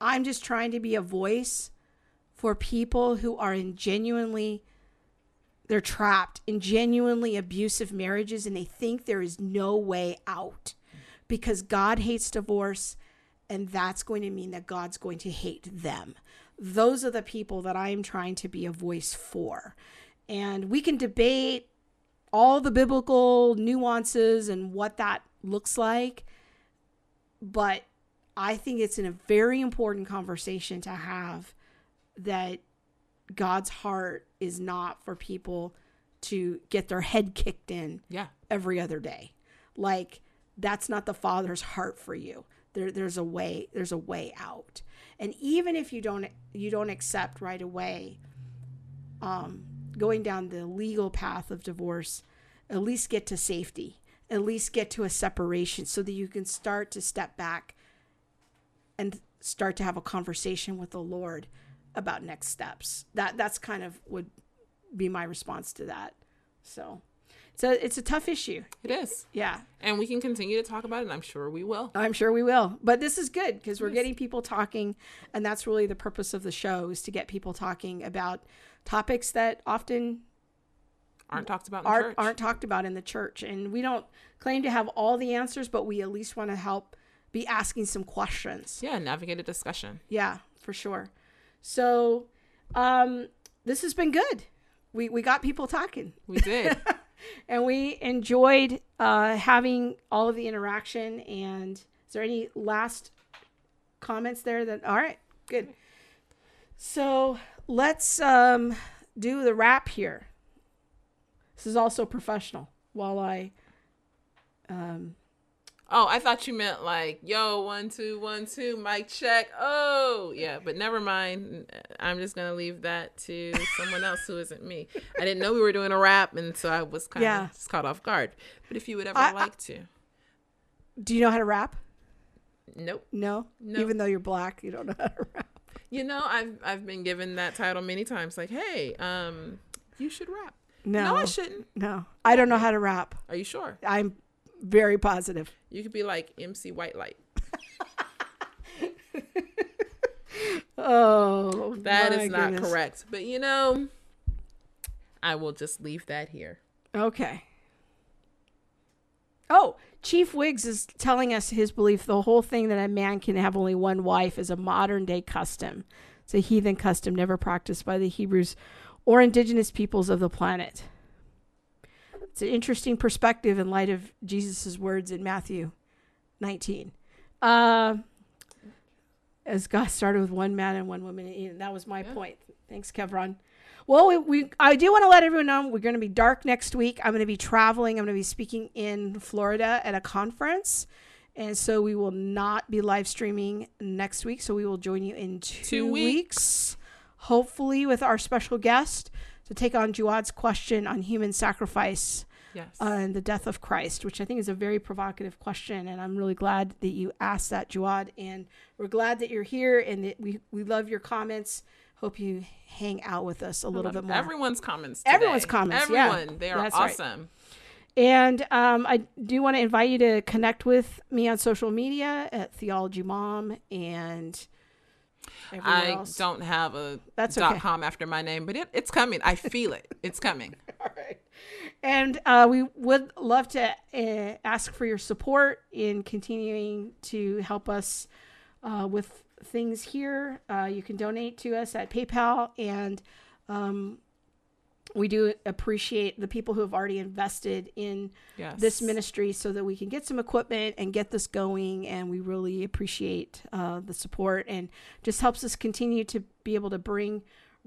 I'm just trying to be a voice for people who are in genuinely they're trapped in genuinely abusive marriages and they think there is no way out because God hates divorce and that's going to mean that God's going to hate them. Those are the people that I am trying to be a voice for. And we can debate all the biblical nuances and what that looks like, but I think it's in a very important conversation to have that God's heart is not for people to get their head kicked in yeah. every other day. Like that's not the father's heart for you. There there's a way there's a way out. And even if you don't you don't accept right away um going down the legal path of divorce, at least get to safety. At least get to a separation so that you can start to step back and start to have a conversation with the Lord about next steps. That that's kind of would be my response to that. So it's a it's a tough issue. It is. Yeah. And we can continue to talk about it, and I'm sure we will. I'm sure we will. But this is good because we're getting people talking and that's really the purpose of the show is to get people talking about topics that often Aren't talked about in aren't church. aren't talked about in the church. And we don't claim to have all the answers, but we at least want to help be asking some questions. yeah, navigate a discussion. Yeah, for sure. So um this has been good. We we got people talking. We did. and we enjoyed uh, having all of the interaction. And is there any last comments there? That all right, good. So let's um, do the wrap here. This is also professional. While I, um, oh, I thought you meant like, yo, one, two, one, two, mic check. Oh, yeah, but never mind. I'm just gonna leave that to someone else who isn't me. I didn't know we were doing a rap, and so I was kind of Yeah. just caught off guard. But if you would ever I- like to, do you know how to rap? nope. No? No. Even though you're black, you don't know how to rap. You know, I've I've been given that title many times. Like, hey, um, you should rap. No, No, I shouldn't. no, I don't know how to rap. Are you sure? I'm very positive. You could be like MC White Light. Oh, That is not goodness. correct. But you know, I will just leave that here. Okay. Oh, Chief Wiggs is telling us his belief the whole thing that a man can have only one wife is a modern day custom. It's a heathen custom never practiced by the Hebrews or indigenous peoples of the planet. It's an interesting perspective in light of Jesus' words in Matthew 19. Uh, as God started with one man and one woman, and that was my Yeah. point. Thanks, Kevron. Well, we, we I do want to let everyone know we're going to be dark next week. I'm going to be traveling. I'm going to be speaking in Florida at a conference. And so we will not be live streaming next week. So we will join you in two, Two weeks. hopefully with our special guest to take on Jawad's question on human sacrifice Yes. and the death of Christ, which I think is a very provocative question. And I'm really glad that you asked that, Jawad. And we're glad that you're here and that we, we love your comments. Hope you hang out with us a little bit more. Everyone's comments. Everyone's today. comments, yeah. Everyone. They are That's right. awesome. And um, I do want to invite you to connect with me on social media at Theology Mom and I else. don't have a That's dot okay. com after my name, but it, it's coming. I feel it. It's coming. And uh, we would love to uh, ask for your support in continuing to help us uh, with things here. Uh, you can donate to us at PayPal, and um, we do appreciate the people who have already invested in Yes. this ministry so that we can get some equipment and get this going. And we really appreciate uh, the support and just helps us continue to be able to bring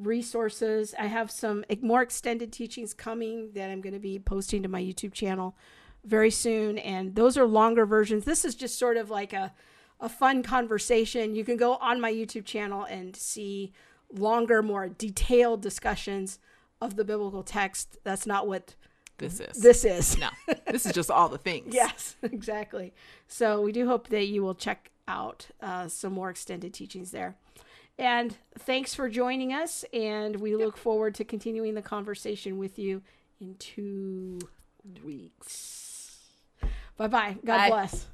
resources. I have some more extended teachings coming that I'm going to be posting to my YouTube channel very soon. And those are longer versions. This is just sort of like a, a fun conversation. You can go on my YouTube channel and see longer, more detailed discussions of the biblical text. That's not what This is. this is. no. This is just all the things. Yes, exactly. So we do hope that you will check out uh, some more extended teachings there. And thanks for joining us. And we look forward to continuing the conversation with you in two weeks. Bye bye. God Bye. bless.